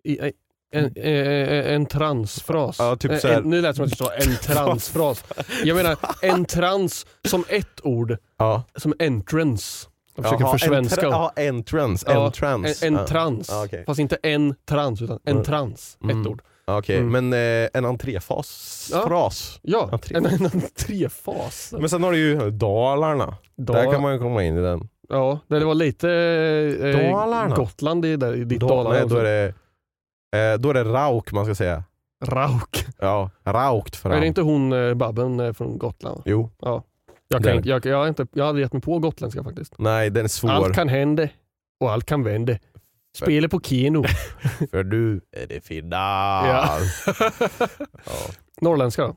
i- En, en, en transfras. Ja, typ En- så en, nu lät det som att jag sa en *laughs* transfras. Jag menar en trans som ett ord, ja. som entrance. Jag försöker Jaha, försvenska. entra- Ja, entrance. Ja, entrance. En, en trans. Ja, okej. Fast inte en trans utan en Mm. trans. Mm. Ett ord. Okej, Mm. men eh, en entréfas. Ja. Fras. Ja, Entré. en, en entrefas. Men sen har du ju Dalarna. Då- Där kan man ju komma in i den. Ja, det var lite eh, Dalarna. Gotland i, där, i ditt Dalarna nej, också. då, är det, eh, då är det Rauk man ska säga. Rauk. Ja, Raukt för Är det inte hon eh, Babben eh, från Gotland? Jo, Jag, Det kan, är inte- jag, jag, har inte, jag har aldrig gett mig på gotländska faktiskt. nej den är svår. Allt kan hända och allt kan vända. Spela på kino. *laughs* För du är det finna. Ja. *laughs* Ja. Norrländska då? *laughs*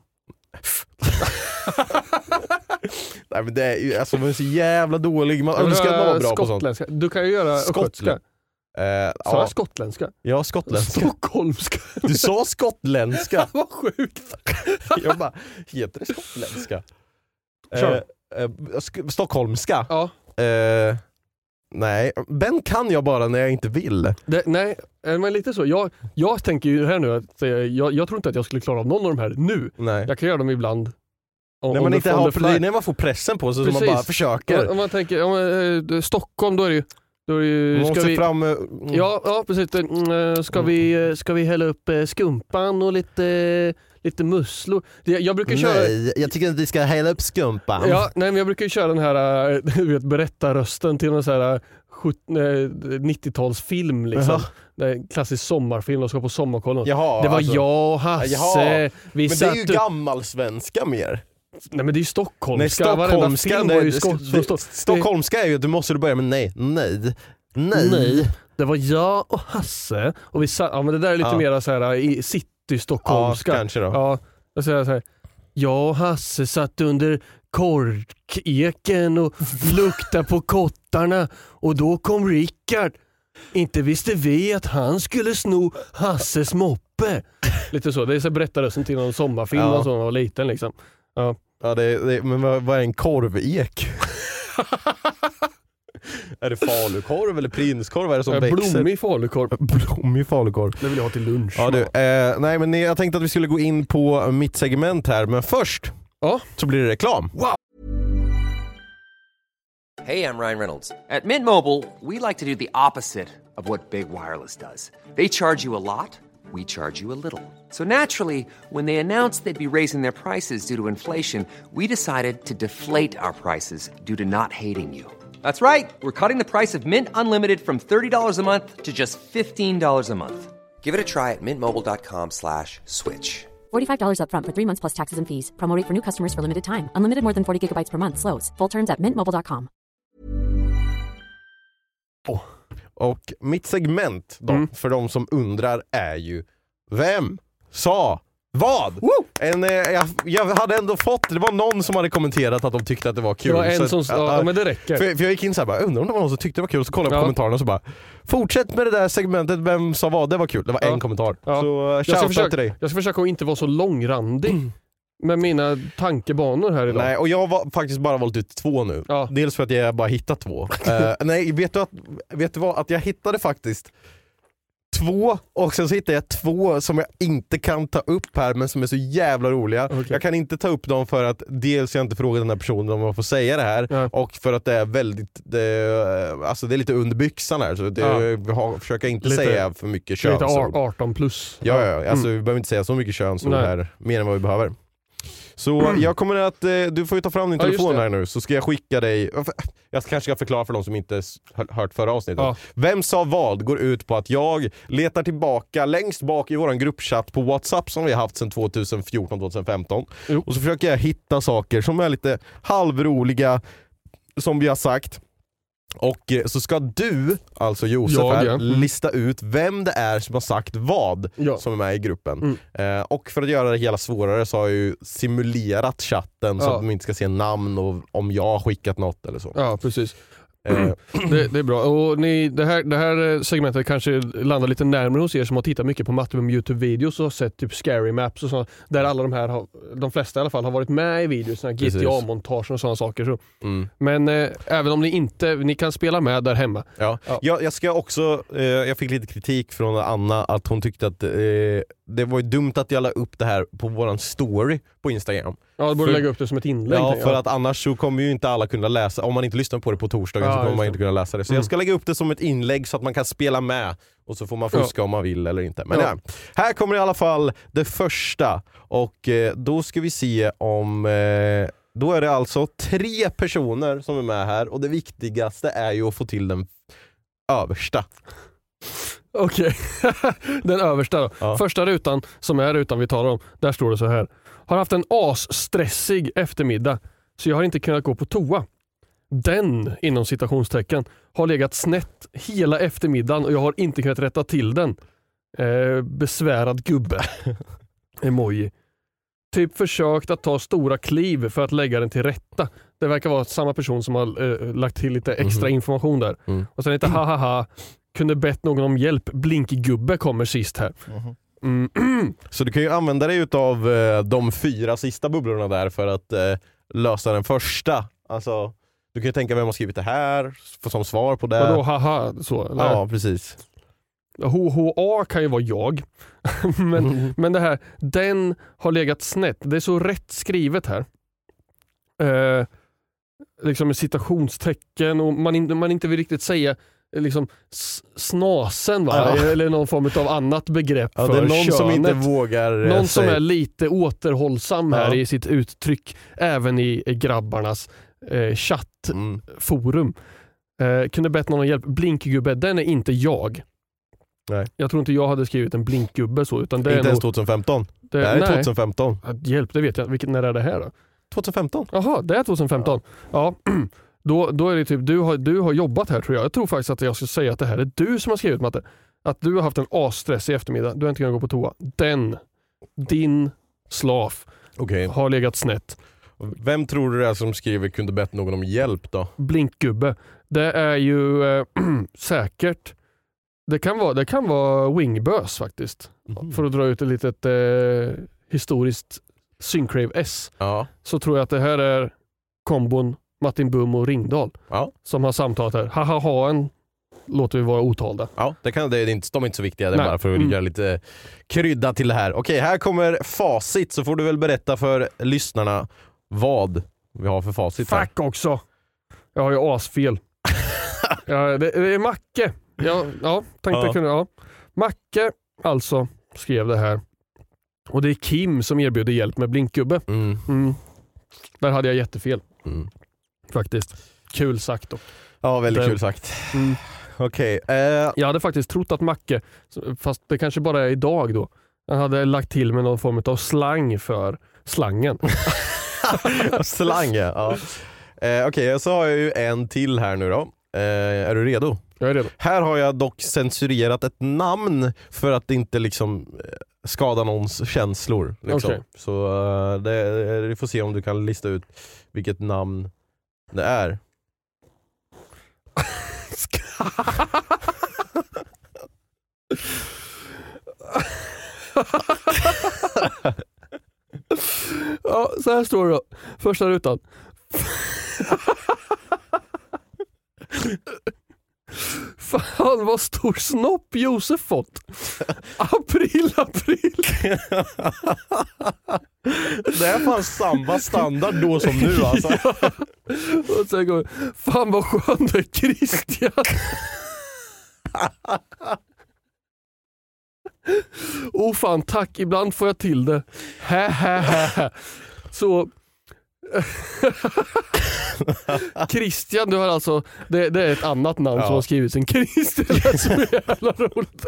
Nej men det är ju, alltså man är så jävla dålig. Man önskar att man var bra på sånt. Du kan ju göra östgötska. Eh, Sa jag ja, skottländska? ja, skottländska. Stockholmska. Du sa skottländska. Vad sjukt. Jag bara, heter det skottländska? Kör. Eh, eh, sk- stockholmska? Ja. Eh, Nej, Ben kan jag bara när jag inte vill. Det, nej, eh, men lite så. Jag, jag tänker ju här nu att eh, jag, jag tror inte att jag skulle klara av någon av de här nu. Nej. Jag kan göra dem ibland. Om, När man inte har, det är när man får pressen på sig så man Precis. bara försöker. Om man tänker, om, eh, Stockholm då är det ju... Då är det ju Man ska vi, fram... eh, Ja, ja precis. Mm, Ska, vi, eh, ska vi hälla upp skumpan och lite, lite musslor? Jag brukar köra... Nej, jag tycker att vi ska hälla upp skumpan. Ja, nej, men jag brukar köra den här äh, *laughs* du vet, berättarrösten till någon så här, äh, sjut- äh, 90-talsfil. Liksom. En klassisk sommarfilm, de ska på sommarkollen. Jaha, det var alltså. jag och Hasse. Jaha. Vi Men det är ju och- gammalsvenska mer. Nej men det är ju Nej, stockholmska. Varenda stockholmska, film var ju sko- stockholmska är ju du måste börja med nej, nej, nej. Nej. Det var jag och Hasse. Och vi satt, ja, men det där är lite Ja. mer så här, i Ja, city-stockholmska. kanske då. Ja, jag säger så här. Jag och Hasse satt under korkeken och *laughs* luktade på kottarna och då kom Rickard. Inte visste vi att han skulle sno Hasses moppe. Lite så, det är så berättarrösten till någon sommarfilm Ja. och så när man var liten. Liksom. Ja. Ja, det, det, men vad, vad är en korvek? *laughs* är det falukorv eller prinskorv? Vad är det som Eh, växer? Blommig falukorv. *laughs* Blommig falukorv. Det vill jag ha till lunch. Ja, du, eh, nej, men jag tänkte att vi skulle gå in på mitt segment här, men först Ja. så blir det reklam. Hey, I'm Ryan Reynolds. At Mint Mobile, we like to do the opposite of what Big Wireless does. They charge you a lot, we charge you a little. So naturally, when they announced they'd be raising their prices due to inflation, we decided to deflate our prices due to not hating you. That's right. We're cutting the price of Mint Unlimited from $30 a month to just $15 a month. Give it a try at mintmobile.com slash switch. $45 upfront for three months plus taxes and fees. Promo rate for new customers for limited time. Unlimited more than 40 gigabytes per month. Slows. Full terms at mintmobile.com. Oh, Och mitt segment då, Mm. för de som undrar är ju Vem sa vad? En, eh, jag, jag hade ändå fått, det var någon som hade kommenterat att de tyckte att det var kul. Det var en Så som sa, ja men det räcker. För, för jag gick in såhär undrar om det var någon som tyckte det var kul, så kollade jag på kommentarerna och så bara Fortsätt med det där segmentet, vem sa vad? Det var kul. Det var en kommentar. Ja. Så uh, Jag ska, shoutout försöka, till dig. jag ska försöka att inte vara så långrandig med mina tankebanor här idag. Nej, och jag har faktiskt bara valt ut två nu. Ja. Dels för att jag bara hittat två. *laughs* Eh, nej, vet du, att, vet du vad? Att jag hittade faktiskt två och sen så hittade jag två som jag inte kan ta upp här men som är så jävla roliga. Okej. Jag kan inte ta upp dem för att dels jag inte frågat den här personen om jag får säga det här Ja. och för att det är väldigt, det, alltså det är lite under byxan här så det, Ja. har, försöka inte Lite- säga för mycket Lite könsord. ar- 18 plus. Ja, ja, ja. alltså, Mm. vi behöver inte säga så mycket könsord Nej. här, mer än vad vi behöver. Så jag kommer att, eh, du får ju ta fram din Ja, telefon det. här nu så ska jag skicka dig, jag kanske ska förklara för de som inte hört förra avsnittet. Ja. Vem sa vad går ut på att jag letar tillbaka längst bak i våran gruppchatt på WhatsApp som vi har haft sedan 2014-2015 Jo. och så försöker jag hitta saker som är lite halvroliga, som vi har sagt. Och eh, så ska du, alltså Josef Jag, här, ja. Mm. lista ut vem det är som har sagt vad Ja. som är med i gruppen. Mm. Eh, och för att göra det hela svårare så har jag ju simulerat chatten så Ja. att de inte ska se namn och om jag har skickat något eller så. Ja, precis. Eh, *clears throat* Det, det är bra. Och ni, det, här, det här segmentet kanske landar lite närmare hos er som har tittat mycket på matte med Youtube-videos och sett typ scary maps och sånt. Där alla de här, har, de flesta i alla fall, har varit med i videos. GTA-montage och sådana saker. Så. mm. Men eh, även om ni inte, ni kan spela med där hemma. Ja. Ja. Jag, jag ska också, eh, jag fick lite kritik från Anna att hon tyckte att eh, det var ju dumt att jag la upp det här på våran story på Instagram. Ja, du borde För- lägga upp det som ett inlägg. Ja, för att annars så kommer ju inte alla kunna läsa, om man inte lyssnar på det på torsdagen Ja, så kommer man inte kunna läsa det. Så Mm. jag ska lägga upp det som ett inlägg så att man kan spela med och så får man Ja. fuska om man vill eller inte. Men Ja. ja. här kommer i alla fall det första och eh, då ska vi se om eh, då är det alltså tre personer som är med här och det viktigaste är ju att få till den översta. Okej, *laughs* den översta då. Ja. Första rutan, som är rutan vi talar om, där står det så här. Har haft en asstressig eftermiddag, så jag har inte kunnat gå på toa. Den, inom citationstecken, har legat snett hela eftermiddagen och jag har inte kunnat rätta till den. Eh, besvärad gubbe. *laughs* Emoji. Typ försökt att ta stora kliv för att lägga den till rätta. Det verkar vara samma person som har eh, lagt till lite extra information där. Mm. Och sen lite hahaha, kunde bett någon om hjälp. Blinkgubbe kommer sist här. Mm. *clears throat* Så du kan ju använda dig utav eh, de fyra sista bubblorna där för att eh, lösa den första. Alltså, Du kan ju tänka vem har skrivit det här, för- som svar på det. Vadå haha så? Eller? Ja, precis. HHA kan ju vara jag. *laughs* men, Mm. men det här, den har legat snett. Det är så rätt skrivet här. Eh, liksom med citationstecken och man, man inte vill riktigt säga liksom snasen va? Ja. *laughs* eller någon form av annat begrepp Ja, för det är någon könet. som inte vågar eh, Någon som är lite återhållsam här Ja. i sitt uttryck, även i grabbarnas eh, chattforum. Mm. Eh, kunde bett någon om hjälp. Blinkgubbe, den är inte jag. Nej. Jag tror inte jag hade skrivit en blinkgubbe så. Utan det Inte är ens nog, 2015. det, Det här är nej. 2015. Ja, Hjälp, det vet jag. Vilket, när är det här då? 2015? Jaha, det är 2015. Ja. *clears throat* Då, då är det typ, du har, du har jobbat här tror jag. Jag tror faktiskt att jag skulle säga att det här är du som har skrivit Matte. Att du har haft en asstressig eftermiddag. Du har inte kunnat gå på toa. Den, din slav, Okej. har legat snett. Vem tror du det är som skriver kunde bett någon om hjälp då? Blinkgubbe. Det är ju eh, *clears throat* säkert, det kan vara, det kan vara Wingbös faktiskt. Mhm. För att dra ut ett litet eh, historiskt Syncrave S. Ja. Så tror jag att det här är kombon Martin Bum och Ringdal Ja. som har samtalat här. Haha ha en låter vi vara otalda. Ja, det kan, det är inte, de är inte så viktiga, det är Nej. bara för att Mm. göra lite krydda till det här. Okej, här kommer facit så får du väl berätta för lyssnarna vad vi har för facit. här. Fuck också! Jag har ju asfel. *laughs* ja, det, det är Macke. Ja, ja tänkte Ja. jag kunna. Ja. Macke alltså skrev det här. Och det är Kim som erbjuder hjälp med blinkgubbe. Mm. Mm. Där hade jag jättefel Mm. Faktiskt. Kul sagt dock. Ja, väldigt Den- kul sagt. Mm. Okej, eh, Jag hade faktiskt trott att Macke, fast det kanske bara är idag då, han hade lagt till med någon form av slang för slangen. *laughs* slang ja. Eh, Okej, så har jag ju en till här nu då. Eh, är du redo? Jag är redo. Här har jag dock censurerat ett namn för att inte liksom skada någons känslor. Liksom. Okej. Så eh, det, vi får se om du kan lista ut vilket namn det är. *laughs* Ja, så här står det då. Första rutan. Fan vad stor snopp Josef fått. April, april. Det är fan samma standard då som nu alltså. *laughs* Och sen går Fan vad skön du är Christian. oh fan tack, ibland får jag till det. Hä, hä, hä. Så *laughs* Christian, du har alltså, det, det är ett annat namn Ja. som har skrivits än Christian. Det är så jävla roligt.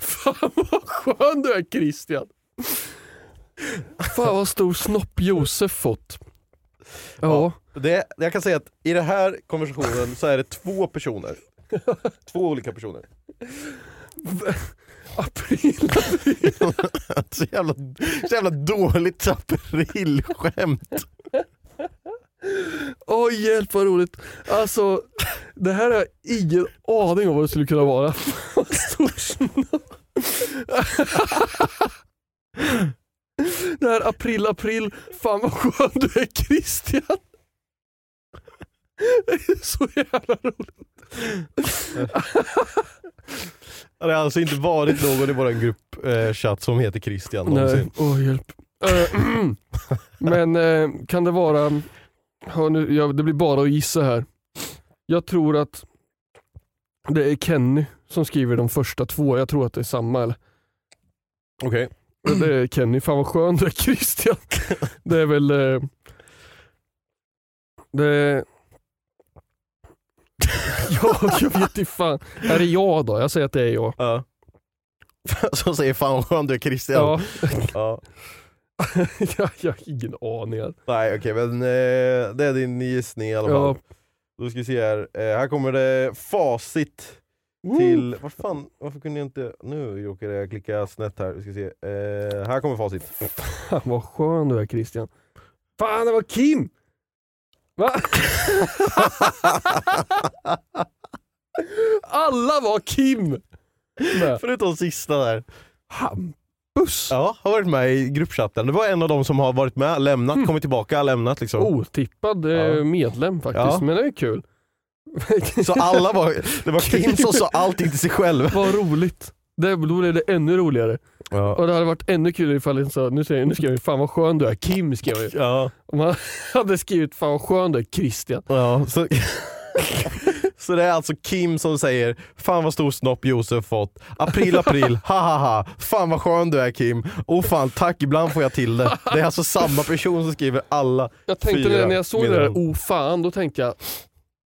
Fan vad skön du är Christian. Fan vad stor snopp Josef fått. Ja. Det, jag kan säga att i den här konversationen så är det två personer. *laughs* Två olika personer. *laughs* April, *laughs* Så jävla, så jävla dåligt aprilskämt. Åh hjälp vad roligt. Alltså, det här har jag ingen aning om vad det skulle kunna vara. Vad stor snopp. *laughs* Det här april, april. Fan vad skön du är Christian. Det är så jävla roligt. *laughs* Det har alltså inte varit någon i vår grupp eh, som heter Christian Nej, någonsin. åh hjälp. Eh, *clears throat* Men eh, kan det vara, ja, nu, ja, det blir bara att gissa här. Jag tror att det är Kenny som skriver de första två. Jag tror att det är samma? Okej. Det är *clears throat* Kenny, fan vad skön du är Christian. Det är väl... Eh, det är... *laughs* Ja, jag vet inte fan. Är det jag då? Jag säger att det är jag. Ja. *laughs* Som säger fan vad skön du är Christian. Ja. *laughs* Ja. jag, jag har ingen aning. Nej okej men eh, det är din gissning i alla fall. Ja. Då ska vi se här. Eh, här kommer det facit till... Vad fan, varför kunde jag inte... Nu råkade jag klicka snett här. Vi ska se. Eh, här kommer facit. Fan vad skön du är Christian. Fan det var Kim! Va? *laughs* Alla var Kim! Med. Förutom sista där. Hampus! Ja, har varit med i gruppchatten. Det var en av de som har varit med, lämnat, kommit tillbaka, lämnat liksom. Otippad eh, Ja. medlem faktiskt, Ja. men det är kul. Så alla var, det var Kim som sa *laughs* allting till sig själv. Vad roligt. Det, då blev det ännu roligare. Ja. Och det hade varit ännu kul ifall jag sa, nu, säger, nu skrev jag fan vad skön du är, Kim skrev jag. Ja. Om man *laughs* hade skrivit fan vad skön du är, Christian. Ja, så, *laughs* så det är alltså Kim som säger Fan vad stor snopp Josef fått. April april, ha ha ha. Fan vad skön du är Kim. Oh fan tack, ibland får jag till det. Det är alltså samma person som skriver alla. Jag tänkte Fyra när- när jag såg det där, oh fan, då tänkte jag,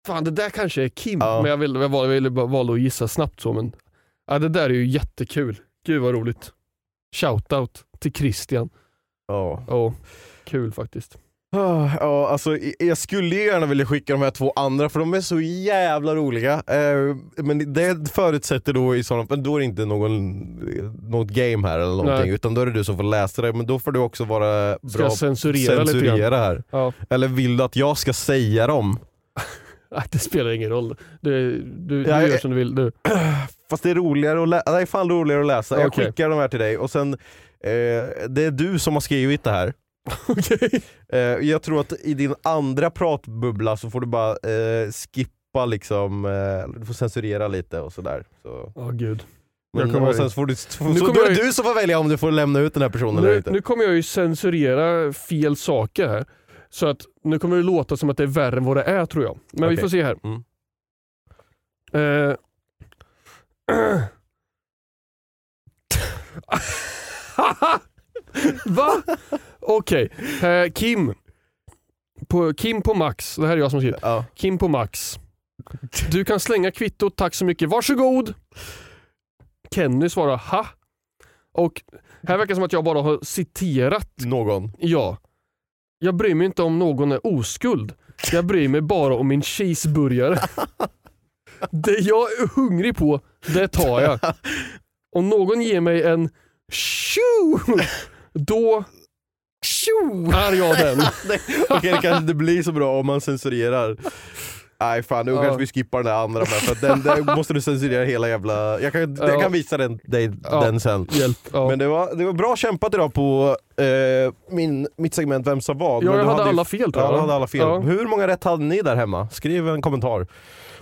fan det där kanske är Kim. Ja. Men jag ville, jag valde, jag ville bara valde att gissa snabbt så. Men, ja, det där är ju jättekul. Gud vad roligt. Shoutout till Christian. Ja. Ja, kul faktiskt. Ah, Ja, alltså, jag skulle ju gärna vilja skicka de här två andra för de är så jävla roliga. Eh, men det förutsätter då i sådana men då är det inte någon, något game här eller någonting Nej. utan då är det du som får läsa det. Men då får du också vara Ska bra jag censurera, lite grann? censurera här. Ja. Eller vill du att jag ska säga dem? *laughs* Det spelar ingen roll. Du, du, du Ja, gör som du vill. Du. *clears throat* Fast det är roligare att läsa. Det är fan roligare att läsa. Jag Okej. skickar de här till dig och sen eh, det är du som har skrivit det här. *laughs* Okej. Eh, jag tror att i din andra pratbubbla så får du bara eh, skippa liksom, eh, du får censurera lite och sådär. Så. Åh gud. Men, kommer- och sen får du, så, Nu kommer då är det du som får välja om du får lämna ut den här personen eller Nu, inte. nu kommer jag ju censurera fel saker här. Så att nu kommer det låta som att det är värre än vad det är tror jag. Men vi Okej. får se här. Mm. Eh. *laughs* Va? Okej, eh, Kim. På, Kim på Max, det här är jag som skriver. Ja. Kim på Max. Du kan slänga kvittot, tack så mycket. Varsågod! Kenny svarar ha. Och här verkar det som att jag bara har citerat Någon. Ja. Jag bryr mig inte om någon är oskuld. Jag bryr mig bara om min cheeseburgare. Det jag är hungrig på, det tar jag. Om någon ger mig en tjo, då tjo, är jag den. *laughs* Okej det kanske inte blir så bra om man censurerar. Nej fan, nu Ja. kanske vi skippar den där andra med för den, den *laughs* måste du censurera hela jävla... Jag kan, jag Ja. kan visa den, dig, Ja. den sen. Hjälp. Ja. Men det var, det var bra kämpat idag på eh, min, mitt segment Vem sa vad? Ja, jag du hade ju- alla fel, tror Ja, jag. du hade alla fel. Ja. Hur många rätt hade ni där hemma? Skriv en kommentar.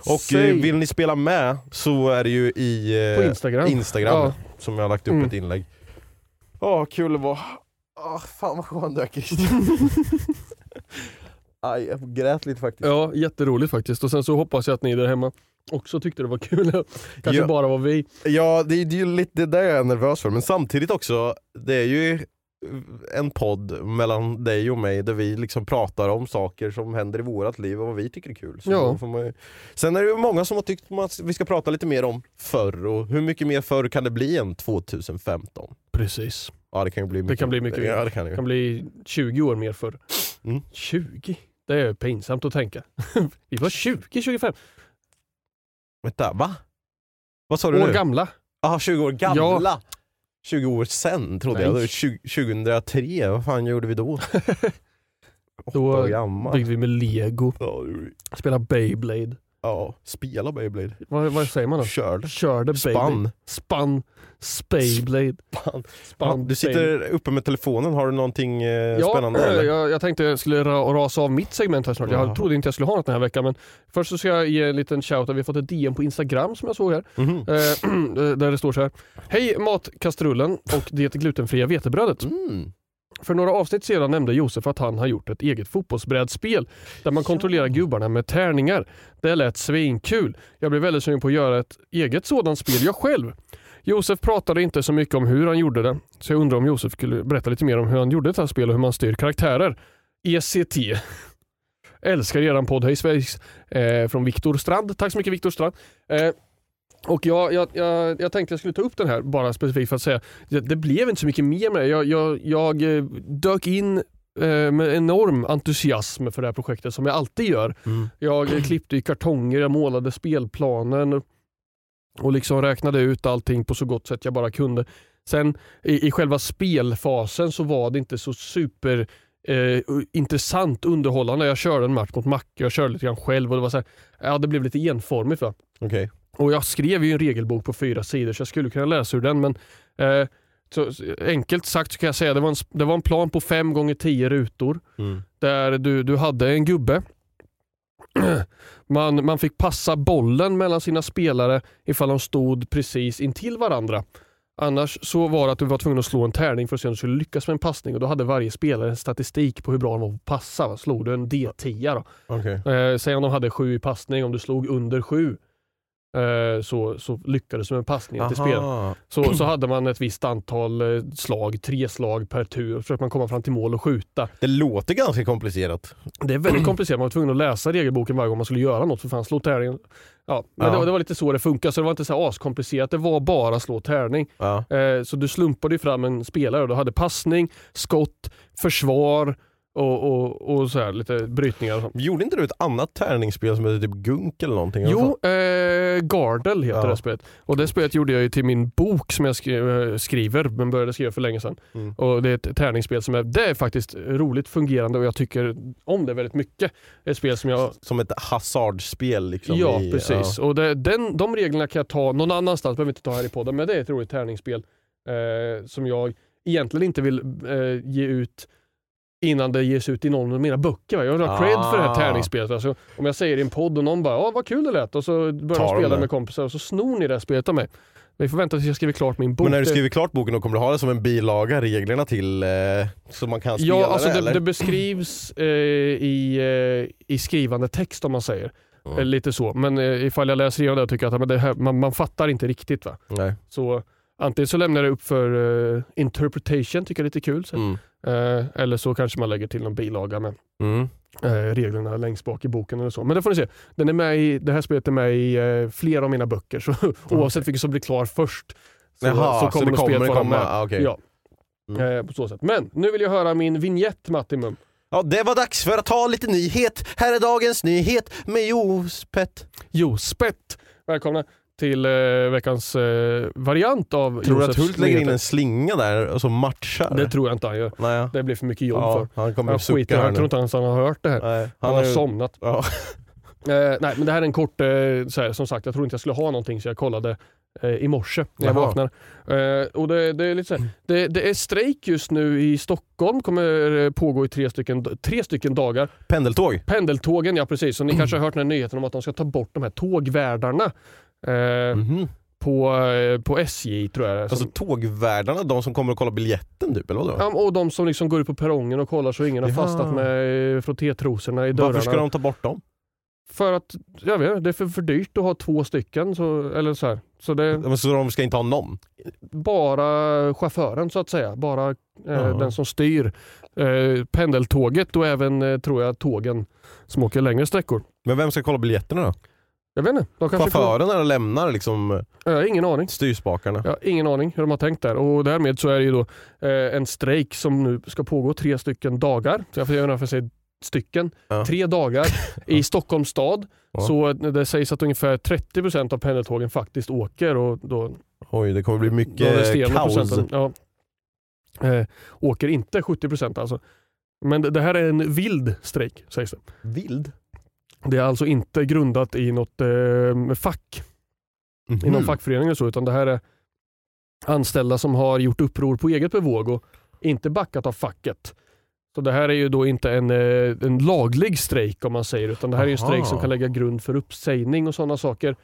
Och Säg. eh, vill ni spela med så är det ju i eh, På Instagram. Instagram Ja. som jag har lagt upp Mm. ett inlägg. Åh, kul det var. Åh, fan vad skön du är Christian. *laughs* Aj, jag grät lite faktiskt. Ja, jätteroligt faktiskt. Och sen så hoppas jag att ni där hemma också tyckte det var kul. *laughs* Kanske Ja. bara var vi. Ja, det, är- det är ju lite det där jag är nervös för, men samtidigt också, det är ju en podd mellan dig och mig där vi liksom pratar om saker som händer i vårat liv och vad vi tycker är kul. Så Ja. får man ju... Sen är det många som har tyckt att vi ska prata lite mer om förr och hur mycket mer förr kan det bli än 2015? Precis. Ja det kan ju bli mycket. kan bli mycket. Ja det kan det Det kan bli 20 år mer förr. Mm. 20? Det är pinsamt att tänka. *laughs* vi var 20, 25 Vänta, va? Vad sa du år nu? gamla. Jaha, 20 år gamla? 20 år sen trodde jag. Nej. Var 20, 2003, vad fan gjorde vi då? *laughs* Då byggde vi med lego, Ja, spelade Beyblade. Ja, spela Beyblade. Vad, vad säger man då? Körde. Körde Beyblade. Spann. Spann. Spayblade. Spann. Spann. Du sitter uppe med telefonen, har du någonting eh, Ja, spännande eller? jag, jag tänkte jag skulle ra, rasa av mitt segment här snart. Jag Jaha. trodde inte jag skulle ha något den här veckan men först så ska jag ge en liten shout Vi har fått ett DM på Instagram som jag såg här. Mhm. *clears throat* Eh, där det står så här. Hej matkastrullen och det glutenfria vetebrödet. Mm. För några avsnitt sedan nämnde Josef att han har gjort ett eget fotbollsbrädspel där man kontrollerar gubbarna med tärningar. Det lät svinkul. Jag blev väldigt sugen på att göra ett eget sådant spel jag själv. Josef pratade inte så mycket om hur han gjorde det, så jag undrar om Josef skulle berätta lite mer om hur han gjorde det här spelet och hur man styr karaktärer. ECT. Älskar eran podd, hej eh, från Viktor Strand. Tack så mycket Viktor Strand. Eh, och jag, jag, jag, jag tänkte jag skulle ta upp den här bara specifikt för att säga, det, det blev inte så mycket mer med det. Jag, jag, jag eh, dök in eh, med enorm entusiasm för det här projektet som jag alltid gör. Mm. Jag eh, klippte i kartonger, jag målade spelplanen och liksom räknade ut allting på så gott sätt jag bara kunde. Sen i, i själva spelfasen så var det inte så super eh, intressant underhållande. Jag körde en match mot Macke, jag körde lite grann själv och det var så här, ja det blev lite enformigt. Va? Okej. Och jag skrev ju en regelbok på fyra sidor så jag skulle kunna läsa ur den men eh, Så, enkelt sagt så kan jag säga det var en, det var en plan på 5 gånger 10 rutor Mm. där du, du hade en gubbe. *clears throat* Man, man fick passa bollen mellan sina spelare ifall de stod precis intill varandra. Annars så var det att du var tvungen att slå en tärning för att se om du skulle lyckas med en passning och då hade varje spelare en statistik på hur bra de var på att passa. va. Slog du en D10 då, Okej. Eh, säg om de hade sju i passning, om du slog under sju så, så lyckades med passningen till spel. Så, så hade man ett visst antal eh, slag, tre slag per tur, försökte man komma fram till mål och skjuta. Det låter ganska komplicerat. Det är väldigt komplicerat, man var tvungen att läsa regelboken varje gång man skulle göra något för fan slå tärningen. Ja, men Ja. Det, var- det var lite så det funkar, så det var inte så askomplicerat, det var bara slå tärning. Ja. Eh, så du slumpade fram en spelare och du hade passning, skott, försvar och, och, och så här, lite brytningar och sånt. Gjorde inte du ett annat tärningsspel som heter typ Gunk eller någonting? Jo, eh, Gardel heter Ja. det spelet. Och det spelet gjorde jag ju till min bok som jag skri eh, skriver, men började skriva för länge sedan. Mm. Och Det är ett tärningsspel som är, det är faktiskt roligt fungerande och jag tycker om det väldigt mycket. Ett spel som jag. Som ett hasardspel liksom. Ja, i, precis. Och det, den, de reglerna kan jag ta någon annanstans, behöver inte ta här i podden, men det är ett roligt tärningsspel eh, som jag egentligen inte vill eh, ge ut innan det ges ut i någon av mina böcker. va. Jag vill ha cred för det här Ah. tärningsspelet. Alltså, om jag säger i en podd och någon bara “ja vad kul det lät” och så börjar Tar de spela det. med kompisar och så snor ni det här spelet av mig. Vi får vänta tills jag skriver klart min bok. Men när du Det- skriver klart boken då kommer du ha det som en bilaga, reglerna till, eh, så man kan spela Ja, alltså det, det, eller? det beskrivs eh, i, eh, i skrivande text om man säger. Mm. Eh, Lite så. Men eh, ifall jag läser igenom det och tycker att men det här, man, man fattar inte riktigt. va. Nej. Så antingen så lämnar jag det upp för eh, interpretation, tycker jag är lite kul. Så. Mm. Eh, eller så kanske man lägger till någon bilaga med Mm. eh, reglerna längst bak i boken eller så. Men det får ni se. Den är med i, det här spelet är med i eh, flera av mina böcker, så *laughs* oavsett vilken som blir klar först så, Jaha, så, kommer det nog kommer spelet vara med. Ah, okej. Ja. Mm. Eh, på så sätt. Men nu vill jag höra min vignett Mattimum. Ja, det var dags för att ta lite nyhet. Här är dagens nyhet med Jospet. Jo, Spett. Välkomna till eh, veckans eh, variant av Tror du att Josefs Hult lägger in nyheter. en slinga där och så matchar? Det tror jag inte han gör. Nej. Det blir för mycket jobb Ja, för. han kommer Jag att sucka skiter, här jag tror nu. inte ens han har hört det här. Nej, Han, har är- somnat. Ja. *laughs* Eh, nej, men det här är en kort, eh, så här, som sagt, jag tror inte jag skulle ha någonting så jag kollade eh, i morse när jag Jaha. vaknade. Eh, och det, det, är lite så här, det, det är strejk just nu i Stockholm, kommer eh, pågå i tre stycken, tre stycken dagar. Pendeltåg. Pendeltågen, ja precis. Så ni kanske har hört den här nyheten om att de ska ta bort de här tågvärdarna. Eh, Mhm. på, eh, på SJ tror jag. Alltså Som- tågvärdarna, de som kommer och kollar biljetten typ, eller vadå? Ja, och de som liksom går ut på perrongen och kollar så ingen har Ja. fastnat med eh, frottétrosorna i dörrarna. Varför ska de ta bort dem? För att, jag vet det är för, för dyrt att ha två stycken. Så, eller så här. så det Men Så de ska inte ha någon? bara chauffören så att säga. Bara eh, Ja. den som styr eh, pendeltåget och även eh, tror jag tågen som åker längre sträckor. Men vem ska kolla biljetterna då? Jag vet inte. De kanske Chauffören eller lämnar liksom Jag har ingen aning. styrspakarna? Jag har ingen aning hur de har tänkt där och därmed så är det ju då eh, en strejk som nu ska pågå tre stycken dagar. Så jag får göra för sig stycken. Ja. Tre dagar *laughs* i Stockholms stad. Ja. Så det sägs att ungefär 30% av pendeltågen faktiskt åker och då Oj, det kommer bli mycket kaos. ja, eh, åker inte 70% alltså. Men det, det här är en vild strejk sägs det. Vild? Det är alltså inte grundat i något eh, fack, i någon Mhm. fackförening eller så, utan det här är anställda som har gjort uppror på eget bevåg och inte backat av facket. Så det här är ju då inte en, eh, en laglig strejk om man säger, utan det här är en strejk Aha. som kan lägga grund för uppsägning och sådana saker.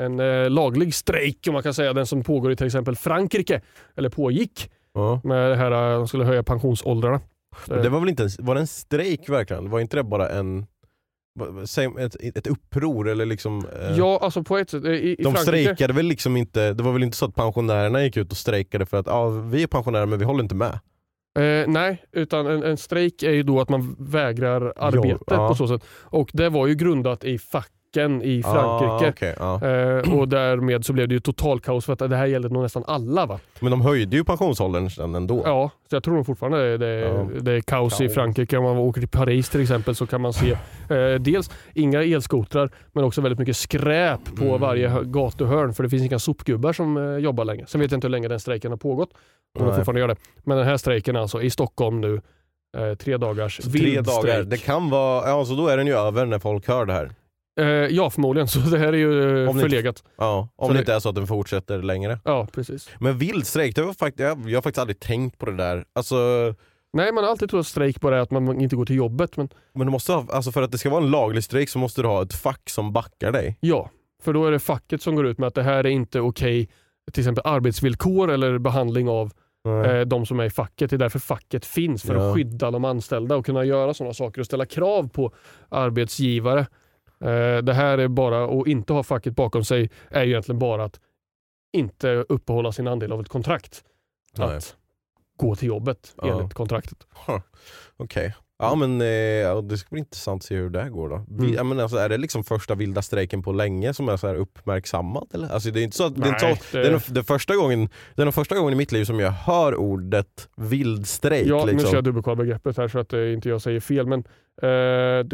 En eh, laglig strejk om man kan säga, den som pågår i till exempel Frankrike, eller pågick, Ja. med det här eh, de skulle höja pensionsåldrarna. Det var väl inte en, var det en strejk verkligen? Var inte det bara en ett, ett uppror eller liksom eh, Ja, alltså på ett sätt. eh, I, i De Frankrike, strejkade väl liksom inte, det var väl inte så att pensionärerna gick ut och strejkade för att ja, vi är pensionärer men vi håller inte med. Eh, nej, utan en, en strejk är ju då att man vägrar arbetet ja. på så sätt. Och det var ju grundat i facken i Frankrike. Ah, okej, ja. Eh, och därmed så blev det ju total kaos för att det här gällde nog nästan alla va? Men de höjde ju pensionsåldern sen ändå. Ja, så jag tror fortfarande det, det, Ja. det är kaos, i Kaos. Frankrike. Om man åker till Paris till exempel så kan man se eh, dels inga elskotrar men också väldigt mycket skräp på Mm. varje hö- gatuhörn för det finns inga sopgubbar som eh, jobbar längre. Sen vet jag inte hur länge den strejken har pågått. Om de fortfarande gör det. Men den här strejken alltså i Stockholm nu. Eh, tre dagars vild tre dagar, strejk. det kan vara, ja så då är den ju över när folk hör det här. Eh, ja, förmodligen. *laughs* Så det här är ju eh, Om ni- förlegat. Ja, om Så det det- inte är så att den fortsätter längre. Ja, precis. Men vildstrejk, det var fakt- jag, jag har faktiskt aldrig tänkt på det där. Alltså, Nej, man har alltid trott att strejk bara är att man inte går till jobbet. Men men du måste ha, alltså för att det ska vara en laglig strejk så måste du ha ett fack som backar dig. ja, för då är det facket som går ut med att det här är inte okej, till exempel arbetsvillkor eller behandling av eh, de som är i facket. Det är därför facket finns, för Ja. att skydda de anställda och kunna göra sådana saker och ställa krav på arbetsgivare. Eh, det här är bara, att inte ha facket bakom sig är ju egentligen bara att inte uppehålla sin andel av ett kontrakt. Nej. Att gå till jobbet Ja. enligt kontraktet. Huh. Okej. Ja men eh, ja, det ska bli intressant att se hur det här går då. Vi, Mm. ja, men alltså, är det liksom första vilda strejken på länge som är så här uppmärksammad? Eller? Alltså, det är inte så att, det är inte Nej, så, det- det... är nog, det första gången, det är nog första gången i mitt liv som jag hör ordet vildstrejk. Ja, nu liksom. ska jag dubbelkolla här så att eh, inte jag säger fel. Men, eh,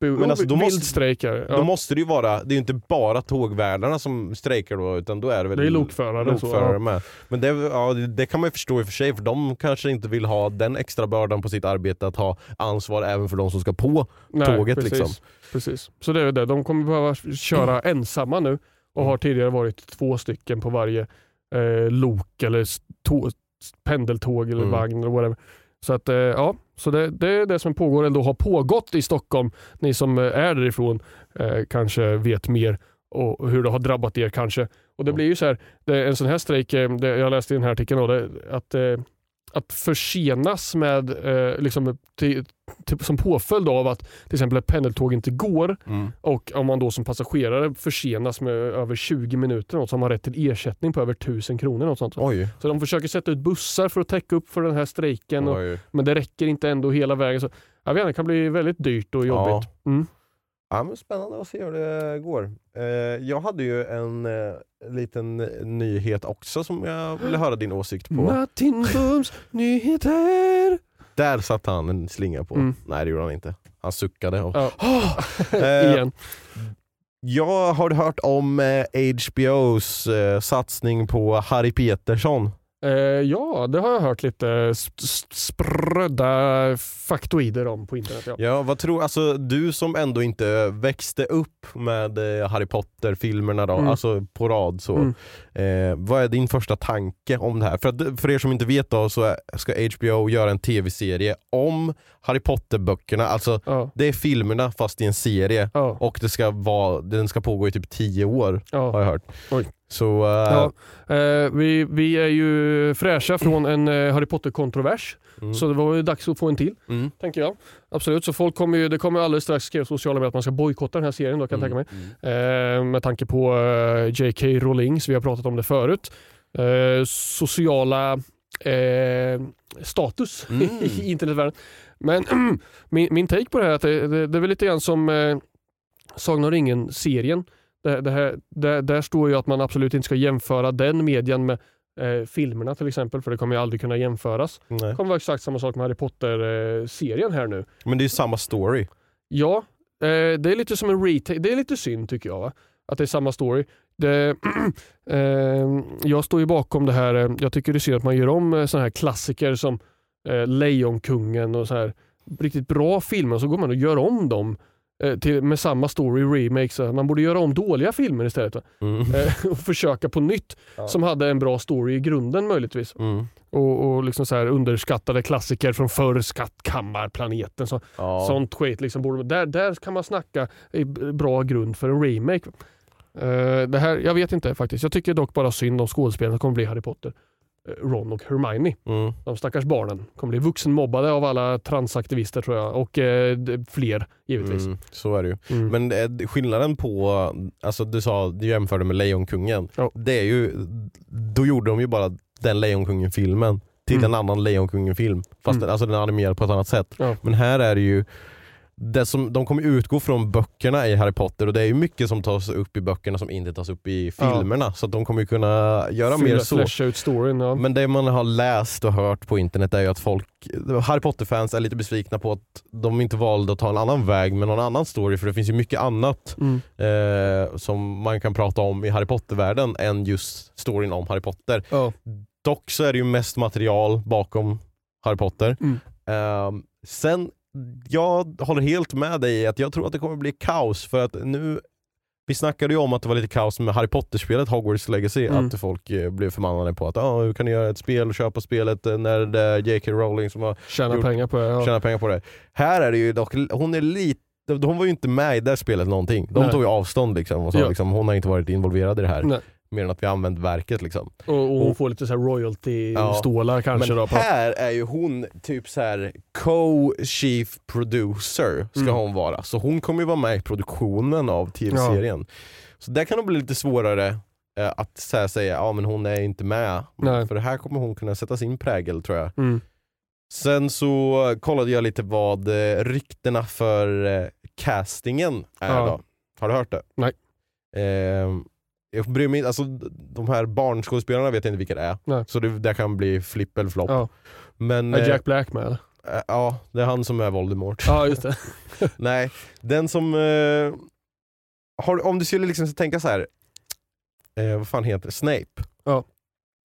Men alltså, då måste- vild strejk är det. Då ja. måste det ju vara, det är ju inte bara tågvärdarna som strejkar då utan då är det väl Det är lokförare, så, lokförare ja. med. Men det, ja, det, kan man ju förstå i och för sig för de kanske inte vill ha den extra bördan på sitt arbete att ha ansvar även för de som ska på Nej, tåget. precis, Liksom. Precis. Så det är det. De kommer behöva köra *clears throat* ensamma nu och har tidigare varit två stycken på varje eh, lok eller pendeltåg eller Mm. vagn eller whatever. Så att eh, ja, så det, det är det som pågår eller har pågått i Stockholm. Ni som eh, är därifrån eh, kanske vet mer och hur det har drabbat er kanske. Och det blir ju så här, det, en sån här strejk, eh, det, jag läste i den här artikeln, då, det, att, eh, att försenas med, eh, liksom, till, till, som påföljd av att till exempel ett pendeltåg inte går Mm. och om man då som passagerare försenas med över 20 minuter något, så har man rätt till ersättning på över 1000 kronor. Något sånt. Oj. Så de försöker sätta ut bussar för att täcka upp för den här strejken, och, men det räcker inte ändå hela vägen. Så, jag vet inte, det kan bli väldigt dyrt och jobbigt. Mm. Ja, men spännande att se hur det går. Eh, jag hade ju en eh, liten nyhet också som jag ville höra din åsikt på. Martin Bums nyheter. Där satte han en slinga på. Mm. Nej det gjorde han inte. Han suckade. Och... Ja. *laughs* Eh, Igen. Jag har hört om eh, HBOs eh, satsning på Harry Peterson. Eh, ja, det har jag hört lite sp- sp- sprödda faktoider om på internet. Ja. Ja, vad tror, alltså, du som ändå inte växte upp med eh, Harry Potter-filmerna då, Mm. alltså på rad så. Mm. Eh, vad är din första tanke om det här? För, att, för er som inte vet då så ska HBO göra en tv-serie om Harry Potter-böckerna. Alltså Ja, det är filmerna fast i en serie ja, och det ska vara, den ska pågå i typ 10 år har ja. jag hört. Oj. Så eh, Ja, eh, vi, vi är ju fräscha från en eh, Harry Potter-kontrovers, mm, så det var ju dags att få en till, mm, tänker jag. Absolut, så folk kommer ju, det kommer alldeles strax skriva sociala medier att man ska bojkotta den här serien då, kan jag tänka mig. mm. Eh, med tanke på eh, J.K. Rowling, så vi har pratat om det förut. Eh, sociala status *laughs* Mm. i internetvärlden. Men *clears throat* min, min take på det här är att det, det, det är väl lite grann som eh, Sagan om ringen-serien. Det, det här, där, där står ju att man absolut inte ska jämföra den medien med eh, filmerna till exempel, för det kommer ju aldrig kunna jämföras. Nej. Det kommer vara exakt samma sak med Harry Potter-serien här nu. Men det är ju samma story. Ja, eh, det är lite som en retake. Det är lite synd tycker jag. Va? Att det är samma story. Det, *clears throat* eh, jag står ju bakom det här. eh, Jag tycker det är synd att man gör om eh, såna här klassiker som eh, Lejonkungen och så här riktigt bra filmer. Så går man och gör om dem eh, till, med samma story remakes. Man borde göra om dåliga filmer istället. Mm. Eh, *laughs* och försöka på nytt Ja. som hade en bra story i grunden möjligtvis. Mm. Och, och liksom så här underskattade klassiker från förr, Skattkammarplaneten. Så, Ja. Sånt skit. Liksom borde, där, där kan man snacka i bra grund för en remake. Eh, det här, jag vet inte faktiskt. Jag tycker dock bara synd om skådespelarna kommer bli Harry Potter. Eh, Ron och Hermione. Mm. De stackars barnen kommer bli vuxenmobbade av alla transaktivister tror jag. Och eh, fler givetvis. Mm, så är det ju. Mm. Men eh, skillnaden på, alltså du sa, du jämförde med Lejonkungen. Ja. Det är ju, då gjorde de ju bara den Lejonkungen-filmen till Mm. en annan Lejonkungen-film. Fast Mm. den, alltså den är animerad på ett annat sätt. Ja. Men här är det ju, det som, de kommer utgå från böckerna i Harry Potter och det är ju mycket som tas upp i böckerna som inte tas upp i Ja. filmerna. Så att de kommer ju kunna göra mer Fylla- så. Flasha ut storyn. Ja. Men det man har läst och hört på internet är ju att folk, Harry Potter-fans är lite besvikna på att de inte valde att ta en annan väg med någon annan story för det finns ju mycket annat Mm. eh, som man kan prata om i Harry Potter-världen än just storyn om Harry Potter. Ja. Dock så är det ju mest material bakom Harry Potter. Mm. Ehm, sen jag håller helt med dig i att jag tror att det kommer bli kaos för att nu vi snackade ju om att det var lite kaos med Harry Potter-spelet Hogwarts Legacy, Mm. att folk eh, blev förbannade på att ah, hur kan ni göra ett spel och köpa spelet eh, när det är J.K. Rowling som har Tjäna gjort- pengar på det. Ja. tjänat pengar på det. Här är det ju dock, hon är lite hon var ju inte med i det spelet någonting. De Nej. tog ju avstånd liksom och sa Ja. liksom, hon har inte varit involverad i det här. Nej. Mer än att vi använt verket liksom. Och, och hon Och- får lite så här Ja. royalty-stålar kanske. Men då, på. här är ju hon typ så här co-chief producer ska Mm. hon vara. Så hon kommer ju vara med i produktionen av tv-serien. Så där kan det bli lite svårare eh, att så säga, ja men hon är inte med. Nej. För här kommer hon kunna sätta sin prägel tror jag. Mm. Sen så kollade jag lite vad eh, ryktena för eh, castingen är Ja. då. Har du hört det? Nej. Eh, jag bryr mig inte- alltså de här barnskådespelarna vet jag inte vilka det är. Nej. Så det där kan bli flipp eller flopp. Ja. Men Är eh, Jack Black med eller? eh, ja, det är han som är Voldemort. Ja just det. *laughs* Nej, den som... Eh, har, om du skulle liksom tänka så här. Eh, vad fan heter det? Snape. Ja.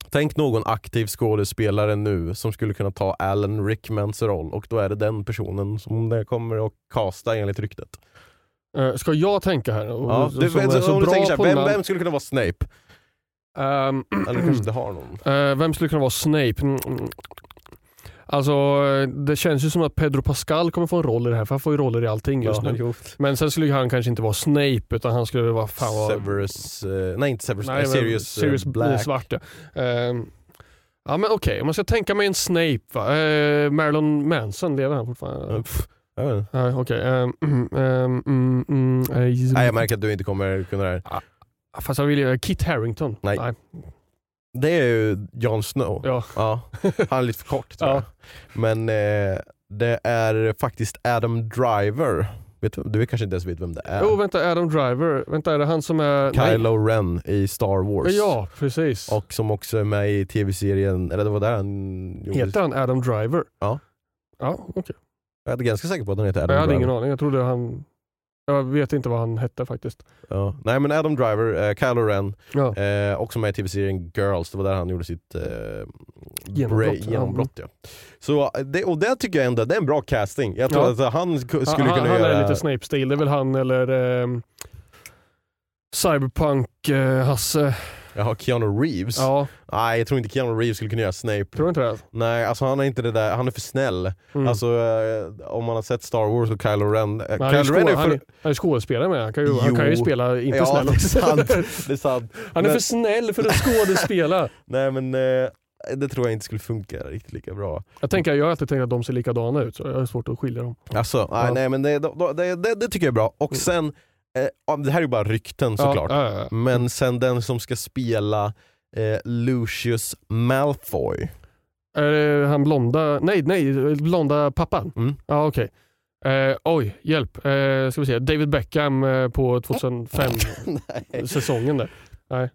Tänk någon aktiv skådespelare nu som skulle kunna ta Alan Rickmans roll och då är det den personen som det kommer att casta enligt ryktet. Eh, ska jag tänka här? Ja, som du, är så om du bra tänker så på här, vem, vem skulle kunna vara Snape? Ehm, Eller kanske inte har någon. *clears throat* eh, vem skulle kunna vara Snape? Mm, mm. Alltså eh, det känns ju som att Pedro Pascal kommer få en roll i det här för han får ju roller i allting just Ja, nu. jo. Men sen skulle han kanske inte vara Snape utan han skulle vara fan vara... Severus, eh, nej inte Severus, Nej, Sirius, Sirius Black. Svart ja. Ehm, ja men okej, om man ska tänka mig en Snape va? Marilyn Manson, lever han fortfarande? Ja, okej. *clears throat* ehm, mm, mm, eh, Nej jag märker att du inte kommer kunna det här. Fast jag vill ju... Kit Harington? Nej. Det är ju Jon Snow. Ja. Ja, han är lite för kort tror Ja. jag. Men eh, det är faktiskt Adam Driver. Vet du, du kanske inte ens vet vem det är? Jo vänta, Adam Driver. Vänta, är det han som är... nej. Kylo Ren i Star Wars. Ja, precis. Och som också är med i tv-serien, eller det var där han gjorde... Heter han Adam Driver? Ja. Ja, okej. Jag är ganska säker på att han heter Adam Jag hade Driver. ingen aning. Jag trodde han... Jag vet inte vad han hette faktiskt. Ja. Nej men Adam Driver, eh, Kylo Ren, Ja. eh, också med i tv-serien Girls, det var där han gjorde sitt eh, Genombrott, bra- ja. genombrott ja. Så, eh, det, och det tycker jag ändå, det är en bra casting. Jag tror Ja. att han sk- skulle han, kunna han göra... är lite Snape-stil. Det är väl han eller ehm, Cyberpunk-Hasse. Jaha, Keanu Reeves? ja, Nej jag tror inte Keanu Reeves skulle kunna göra Snape. tror du inte det? Nej, alltså han är inte det där, han är för snäll. Mm. Alltså eh, om man har sett Star Wars och Kylo Ren. Eh, han, är Kylo Ren är han, för... är, han är skådespelare med. Han kan ju, han Jo. kan ju spela inte ja, snäll det är sant. *laughs* Det är sant. Han är Men- för snäll för att skådespela. *laughs* Nej men eh, det tror jag inte skulle funka riktigt lika bra. Jag, tänker, jag har alltid tänkt att de ser likadana ut så jag har svårt att skilja dem. Alltså, Ja. nej men det, det, det, det, tycker jag är bra. Och sen, eh, ja, det här är ju bara rykten såklart. Ja, ja, ja. Men sen den som ska spela eh, Lucius Malfoy. Är det han blonda, nej nej, blonda pappan? Mm. Ja okej. Eh, oj, hjälp. Eh, ska vi se. David Beckham eh, på 2005 *laughs* nej. säsongen där.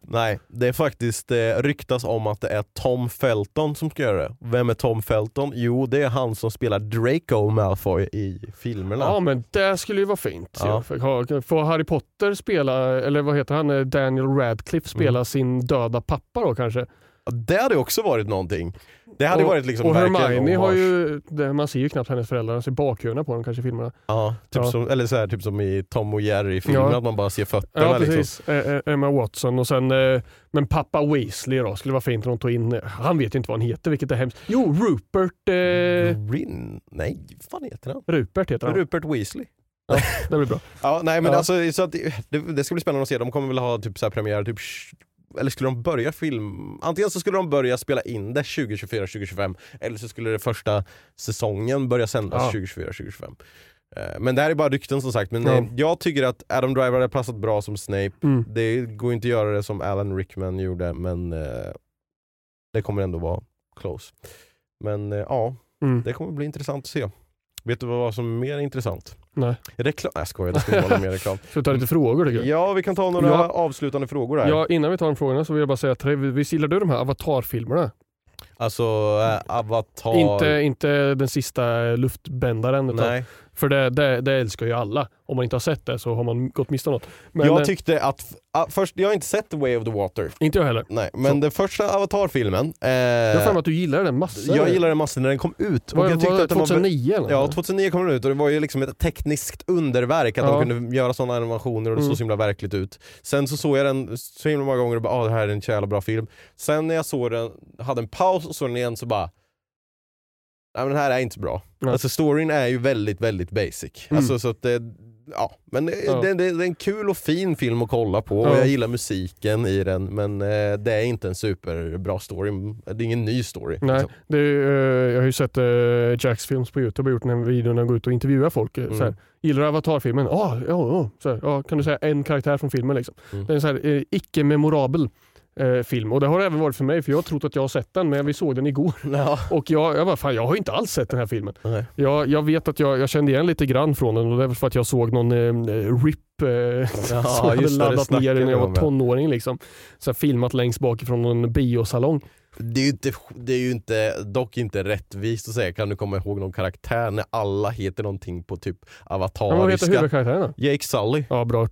Nej, det är faktiskt eh, ryktas om att det är Tom Felton som ska göra det. Vem är Tom Felton? Jo, det är han som spelar Draco Malfoy i filmerna. Ja men det skulle ju vara fint. Ja. Ja. Får Harry Potter spela, eller vad heter han, Eh, Daniel Radcliffe spela Mm. sin döda pappa då kanske? Det hade också varit någonting. Det hade och, varit liksom och Hermione har ju, det, man ser ju knappt hennes föräldrar, man ser bakhuvudena på dem kanske i filmerna. Ja, typ Ja. Som, eller så här, typ som i Tom och Jerry filmen, Ja. att man bara ser fötterna. Ja liksom. precis, eh, Emma Watson och sen, eh, men pappa Weasley då, skulle vara fint om de tog in, han vet ju inte vad han heter vilket är hemskt. Jo, Rupert, eh, Rin? Nej, vad fan heter han? Rupert heter han. Rupert Weasley. Det blir bra. *laughs* Ja, nej men Ja. alltså så att det, det, ska bli spännande att se. De kommer väl ha typ så här premiär, typ, eller skulle de börja film... Antingen så skulle de börja spela in det 2024-2025 eller så skulle det första säsongen börja sändas Ja. 2024-2025. Eh, Men det här är bara rykten som sagt, men Ja. eh, jag tycker att Adam Driver hade passat bra som Snape. Mm. Det går inte att göra det som Alan Rickman gjorde, men eh, det kommer ändå vara close. Men ja, Mm. det kommer bli intressant att se. Vet du vad som är mer intressant? Nej. Reklam? Jag skojar, det vara någon mer *laughs* reklam. Ska vi ta lite frågor tycker du? Ja, vi kan ta några Ja. avslutande frågor här. Ja, innan vi tar de frågorna så vill jag bara säga att visst gillar du de här Avatar-filmerna? Alltså, äh, Avatar... Inte, inte den sista luftbändaren. Utan, Nej. För det, det, det älskar ju alla. Om man inte har sett det så har man gått miste om något. Men, jag eh, tyckte att, ah, först, jag har inte sett The Way of the Water. inte jag heller. Nej, men Så. den första Avatar-filmen, eh, Jag har att du gillar den massor. jag gillade den massor när den kom ut. Var, jag tyckte var det att den var- 2009 eller? Ja, 2009 kom den ut och det var ju liksom ett tekniskt underverk att Ja. de kunde göra sådana animationer och det Mm. såg så himla verkligt ut. Sen så såg jag den så himla många gånger och bara ah, det här är en jävla bra film. Sen när jag såg den, hade en paus och såg den igen så bara Nej men den här är inte bra. Nej. Alltså storyn är ju väldigt, väldigt basic. Mm. Alltså så att det, ja. Men det, Ja. Det, det, det är en kul och fin film att kolla på och Ja. jag gillar musiken i den men eh, det är inte en superbra story. Det är ingen ny story. Nej, liksom. det är, eh, jag har ju sett uh, Jacks films på Youtube och gjort en video när han går ut och intervjuar folk. eh, Mm. Så här, Gillar du Avatar-filmen? Ah, ja, ja. Så här, ja. Kan du säga en karaktär från filmen? Liksom. Mm. Det är en så här, eh, icke-memorabel eh, film och det har det även varit för mig för jag har trott att jag har sett den men vi såg den igår. Ja. Och jag, jag bara, fan jag har inte alls sett den här filmen. Nej. Jag, jag vet att jag, jag kände igen lite grann från den och det är för att jag såg någon eh, RIP eh, Ja, *laughs* som hade laddat ner när jag var ja. tonåring. Liksom. Så filmat längst bakifrån någon biosalong. Det är, ju inte, det är ju inte, dock inte rättvist att säga, kan du komma ihåg någon karaktär när alla heter någonting på typ Men vad heter avatariska? huvudkaraktären då? Jake Sully. Ja, bra.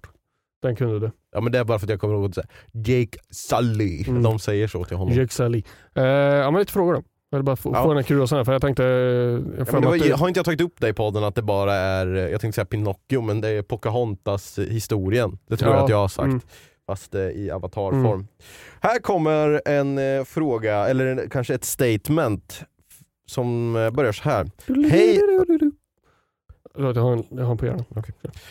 Den kunde du. Ja men det är bara för att jag kommer ihåg att säga Jake Sully. Mm. De säger så till honom. Jake Sully. Eh, ja, men lite frågor då. Jag vill bara få, Ja. få den här kuriosan här, för jag tänkte... Jag Ja, var, det- har inte jag tagit upp det i podden att det bara är, jag tänkte säga Pinocchio, men det är Pocahontas historien. Det tror Ja, jag att jag har sagt. mm. Fast eh, i avatarform. Mm. Här kommer en eh, fråga, eller en, kanske ett statement som eh, börjar så här. Hej! Jag har en, jag har en på hjärnan.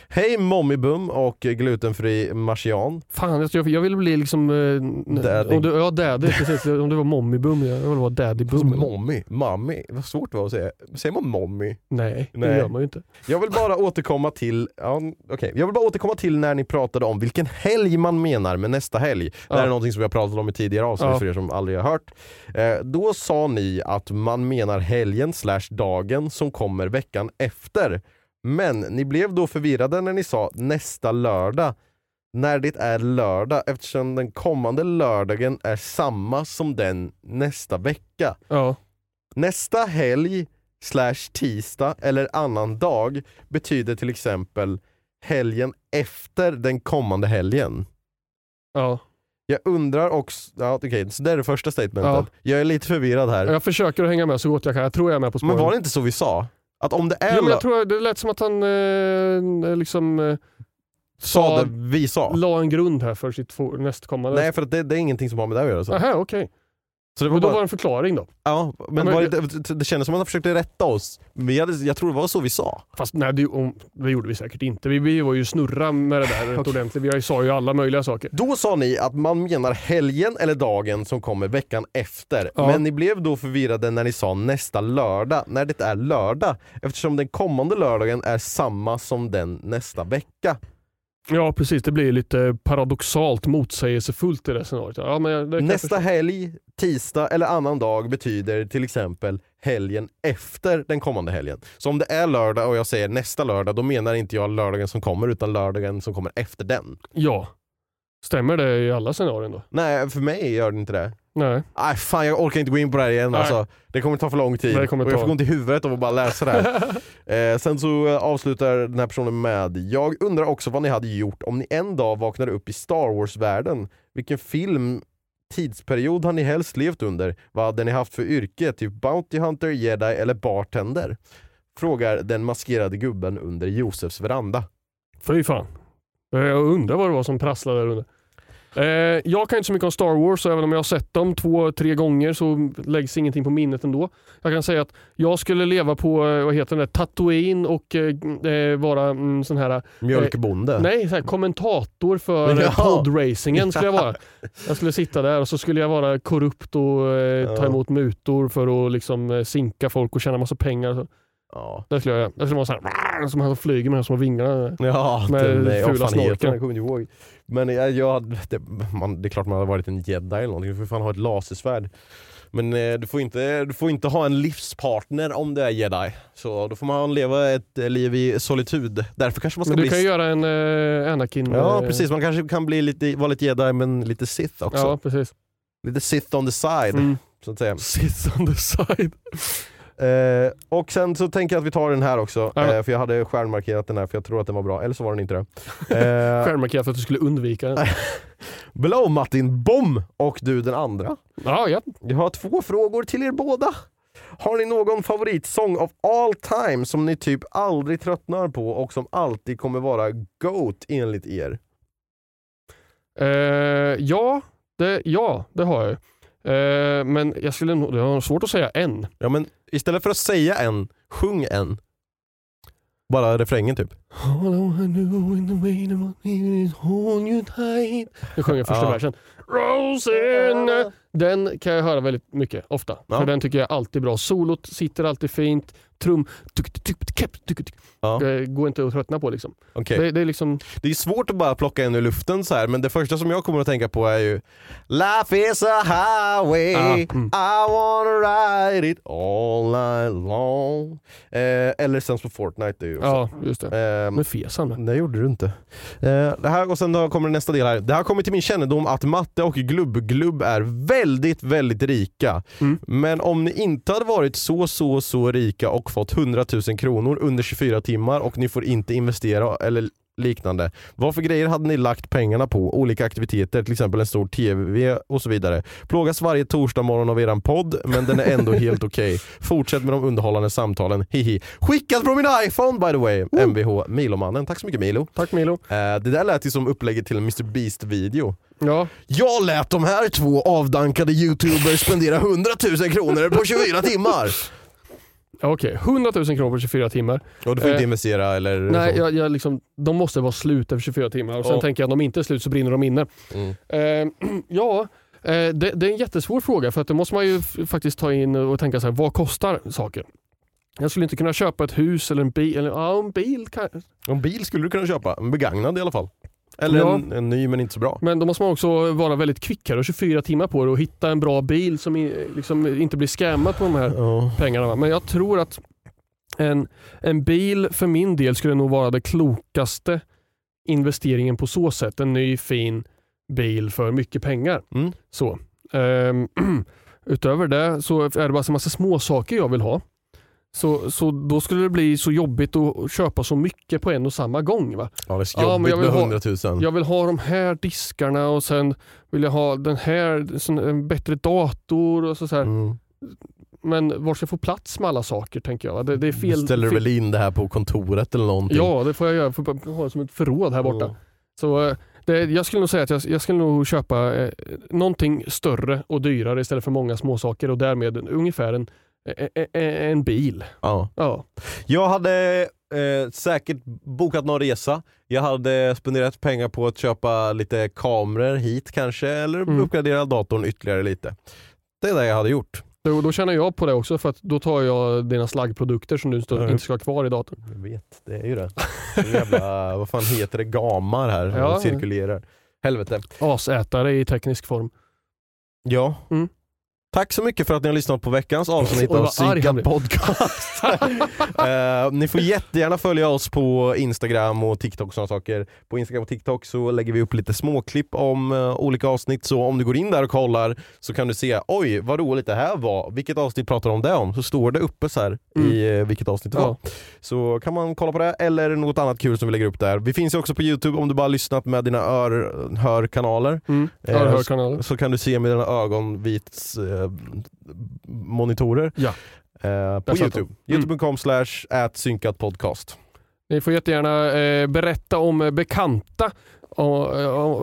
Hej Mommibum och glutenfri marsian. Fan, jag, jag vill bli liksom... Eh, Daddy. Om du, ja, daddy. Precis. Om det var mommibum, jag vill vara daddybum. eller? Mommy, vad svårt det var att säga. Säger man mommy? Nej, det Nej. gör man ju inte. Jag vill bara återkomma till, ja, okej. jag vill bara återkomma till när ni pratade om vilken helg man menar med nästa helg. Det här Ja. är någonting som vi har pratat om i tidigare avsnitt Ja. för er som aldrig har hört. Eh, då sa ni att man menar helgen slash dagen som kommer veckan efter. Men ni blev då förvirrade när ni sa nästa lördag. När det är lördag eftersom den kommande lördagen är samma som den nästa vecka. Ja. Nästa helg slash tisdag eller annan dag betyder till exempel helgen efter den kommande helgen. ja. Jag undrar också, ja, okej, så det är det första statementet. Ja. Jag är lite förvirrad här. Jag försöker att hänga med så gott jag kan. Jag tror jag är med på spåren. Men var det inte så vi sa? Att om det är Jo, men jag tror det lät som att han eh, liksom eh, sa det vi sa? la en grund här för sitt nästkommande. Nej för att det, det är ingenting som har med det att göra. Så, Aha, okej. Så det var Men då bara, var det en förklaring då. ja, men men- var det, det, kändes som att han försökte rätta oss. Men vi hade, jag tror det var så vi sa. Fast nej, det, om, det gjorde vi säkert inte. Vi, vi var ju snurra med det där rätt ordentligt. Vi sa ju alla möjliga saker. Då sa ni att man menar helgen eller dagen som kommer veckan efter. Ja. Men ni blev då förvirrade när ni sa nästa lördag, när det är lördag. Eftersom den kommande lördagen är samma som den nästa vecka. Ja precis, det blir lite paradoxalt motsägelsefullt i det scenariot. Ja, det Nästa helg, tisdag eller annan dag betyder till exempel helgen efter den kommande helgen. Så om det är lördag och jag säger nästa lördag, då menar inte jag lördagen som kommer utan lördagen som kommer efter den. Ja. Stämmer det i alla scenarion då? Nej, för mig gör det inte det. Nej. Nej fan jag orkar inte gå in på det här igen Nej. alltså. Det kommer ta för lång tid. Det kommer och jag ta. får ont i huvudet av att bara läsa det här. *laughs* eh, sen så eh, avslutar den här personen med Jag undrar också vad ni hade gjort om ni en dag vaknade upp i Star Wars-världen. Vilken film, tidsperiod har ni helst levt under? Vad hade ni haft för yrke? Typ Bounty Hunter, Jedi eller Bartender? Frågar den maskerade gubben under Josefs veranda. Fy fan. Eh, Jag undrar vad det var som prasslade där under. Eh, jag kan inte så mycket om Star Wars, så även om jag har sett dem två, tre gånger så läggs ingenting på minnet ändå. Jag kan säga att jag skulle leva på, eh, vad heter det, Tatooine och eh, eh, vara mm, sån här, Mjölkbonde. nej, så här, kommentator för Ja. podracingen skulle jag *laughs* vara. Jag skulle sitta där och så skulle jag vara korrupt och eh, ta emot mutor för att liksom, eh, sinka folk och tjäna massa pengar. Ja. Det skulle jag. Jag skulle vara så här, som han som flyger med de små vingarna. Ja, Med den, fula den? Jag kommer inte ihåg. Men jag, jag, det, man, det är klart man hade varit en jedi eller någonting, du får fan ha ett lasersvärd. Men eh, du, får inte, du får inte ha en livspartner om du är jedi. Så då får man leva ett eh, liv i solitud. Därför kanske man ska Men du bli... kan ju göra en eh, Anakin. Ja eh, precis, man kanske kan bli lite, vara lite jedi men lite sith också. Ja, precis. Lite sith on the side, Mm. så att säga. Sits on the side. Eh, och sen så tänker jag att vi tar den här också, Ja. eh, för jag hade stjärnmarkerat den här för jag tror att den var bra, eller så var den inte det. *laughs* Eh, Stjärnmarkerat för att du skulle undvika den. *laughs* Blow Martin Bom och du den andra. Ja, ja. Jag har två frågor till er båda. Har ni någon favoritsång of all time som ni typ aldrig tröttnar på och som alltid kommer vara GOAT enligt er? Eh, ja, det, ja, det har jag. Eh, men jag skulle nog, det har svårt att säga en. Ja men istället för att säga en, sjung en. Bara refrängen typ. Nu sjöng jag första Ja. versen. Rosen. Den kan jag höra väldigt mycket, ofta. Ja. För den tycker jag är alltid bra. Solot sitter alltid fint. Trum. tuk, tuk, tuk, tuk, tuk, tuk. Ja. Det går inte att tröttna på liksom. Okej. Det, det är liksom Det är svårt att bara plocka en ur luften så här, men det första som jag kommer att tänka på är ju Life is a highway, Ah, mm. I wanna ride it all night long. Eh, eller Sense på Fortnite det är ju också. Ja, just det. Eh, Men fes han det gjorde du inte. Eh, det här, och sen då kommer nästa del här. Det har kommit till min kännedom att Matte och Glubb-Glubb är väldigt, väldigt rika. Mm. Men om ni inte hade varit så, så, så rika och fått 100 000 kronor under 24 timmar och ni får inte investera eller liknande. Vad för grejer hade ni lagt pengarna på? Olika aktiviteter, till exempel en stor TV och så vidare. Plågas varje torsdag morgon av eran podd, men den är ändå *laughs* helt okej. Fortsätt med de underhållande samtalen, hihi. Skickat från min iPhone by the way, Mvh Milomannen. Tack så mycket Milo. Tack Milo. Eh, det där lät ju som upplägget till en Mr Beast-video. Ja, Jag lät de här två avdankade youtubers spendera 100 000 kronor på 24 timmar. Okej. 100 000 kronor på 24 timmar. Och du får inte Eh, investera eller Nej, jag, jag liksom, de måste vara slut efter 24 timmar och sen Ja. tänker jag att om de inte är slut så brinner de inne. Mm. Eh, *clears throat* ja, eh, det, det är en jättesvår fråga för att det måste man ju faktiskt ta in och tänka så här, vad kostar saker? Jag skulle inte kunna köpa ett hus eller en bil. Eller, ja, en bil kan, En bil skulle du kunna köpa, en begagnad i alla fall. Eller Ja. en, en ny men inte så bra. men då måste man också vara väldigt kvickare och 24 timmar på det och hitta en bra bil som i, liksom inte blir scammad på de här Ja. pengarna. Men jag tror att en, en bil för min del skulle nog vara det klokaste investeringen på så sätt. En ny fin bil för mycket pengar. Mm. Så. Ehm, *clears throat* utöver det så är det bara en massa små saker jag vill ha. Så, så då skulle det bli så jobbigt att köpa så mycket på en och samma gång. Va? Ja, det är Ja, jobbigt jag med ha- 100 000. Jag vill ha de här diskarna och sen vill jag ha den här, sån- en bättre dator. Och så, så. Mm. Men var ska jag få plats med alla saker tänker jag. Det, det är fel. Ställer du fel. väl in det här på kontoret eller någonting? Ja, det får jag göra. Jag får bara ha det som ett förråd här borta. Mm. Så eh, det, jag skulle nog säga att jag, jag skulle nog köpa eh, någonting större och dyrare istället för många småsaker och därmed ungefär en, en bil. Ja. Ja. Jag hade eh, säkert bokat någon resa. Jag hade spenderat pengar på att köpa lite kameror hit kanske, eller Mm. uppgradera datorn ytterligare lite. Det är det jag hade gjort. Då, då känner jag på det också för att då tar jag dina slaggprodukter som du inte ska ha kvar i datorn. Jag vet, det är ju det. det jävla, *laughs* vad fan heter det, gamar här Ja. och cirkulerar. Helvete. Asätare i teknisk form. Ja. Mm. Tack så mycket för att ni har lyssnat på veckans avsnitt *laughs* av Synkad podcast. *laughs* Eh, ni får jättegärna följa oss på Instagram och TikTok och sådana saker. På Instagram och TikTok så lägger vi upp lite småklipp om eh, olika avsnitt, så om du går in där och kollar så kan du se, oj vad roligt det här var, vilket avsnitt pratar de om det om? Så står det uppe så här Mm. i eh, vilket avsnitt det var. Ja. Så kan man kolla på det, eller något annat kul som vi lägger upp där. Vi finns ju också på Youtube om du bara lyssnat med dina ör, hörkanaler. Mm. Hör kanaler. Så kan du se med dina ögonvits eh, monitorer Ja. eh, på. Youtube. Mm. Youtube.com slash synkatpodcast. Ni får jättegärna eh, berätta om eh, bekanta om,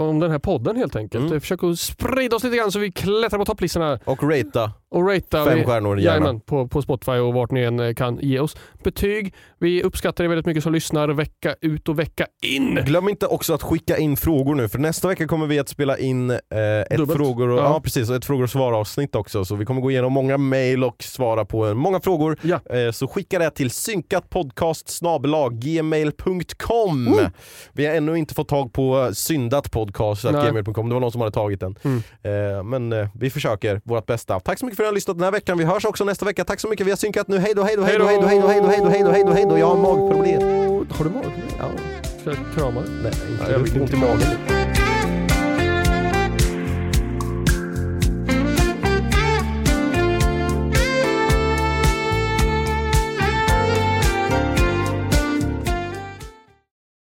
om, den här podden helt enkelt. Mm. Försök att sprida oss lite grann så vi klättrar på topplistorna Och ratea och ratea fem stjärnor gärna. jajamän, på, på Spotify och vart ni än eh, kan ge oss betyg. Vi uppskattar er väldigt mycket som lyssnar vecka ut och vecka in. Glöm inte också att skicka in frågor nu, för nästa vecka kommer vi att spela in eh, ett, Dubbelt. frågor och, Ja. ja. precis, ett frågor och svar avsnitt också. Så vi kommer gå igenom många mail och svara på eh, många frågor. Ja. Eh, så skicka det till synkatpodcast gmail.com. Vi har ännu inte fått tag på Nej. gmail.com, det var någon som hade tagit den. Mm. Eh, men eh, vi försöker vårt bästa. Tack så mycket för att ni har lyssnat den här veckan. Vi hörs också nästa vecka. Tack så mycket, vi har synkat nu. Hej då, hej då, hej då, hej då, hej då, hej då, hej då, hej då, hej då, hej då. Jag har magproblem. Har du magproblem? Ja. Ska jag krama dig? Nej, Nej, jag vill ont inte. i magen.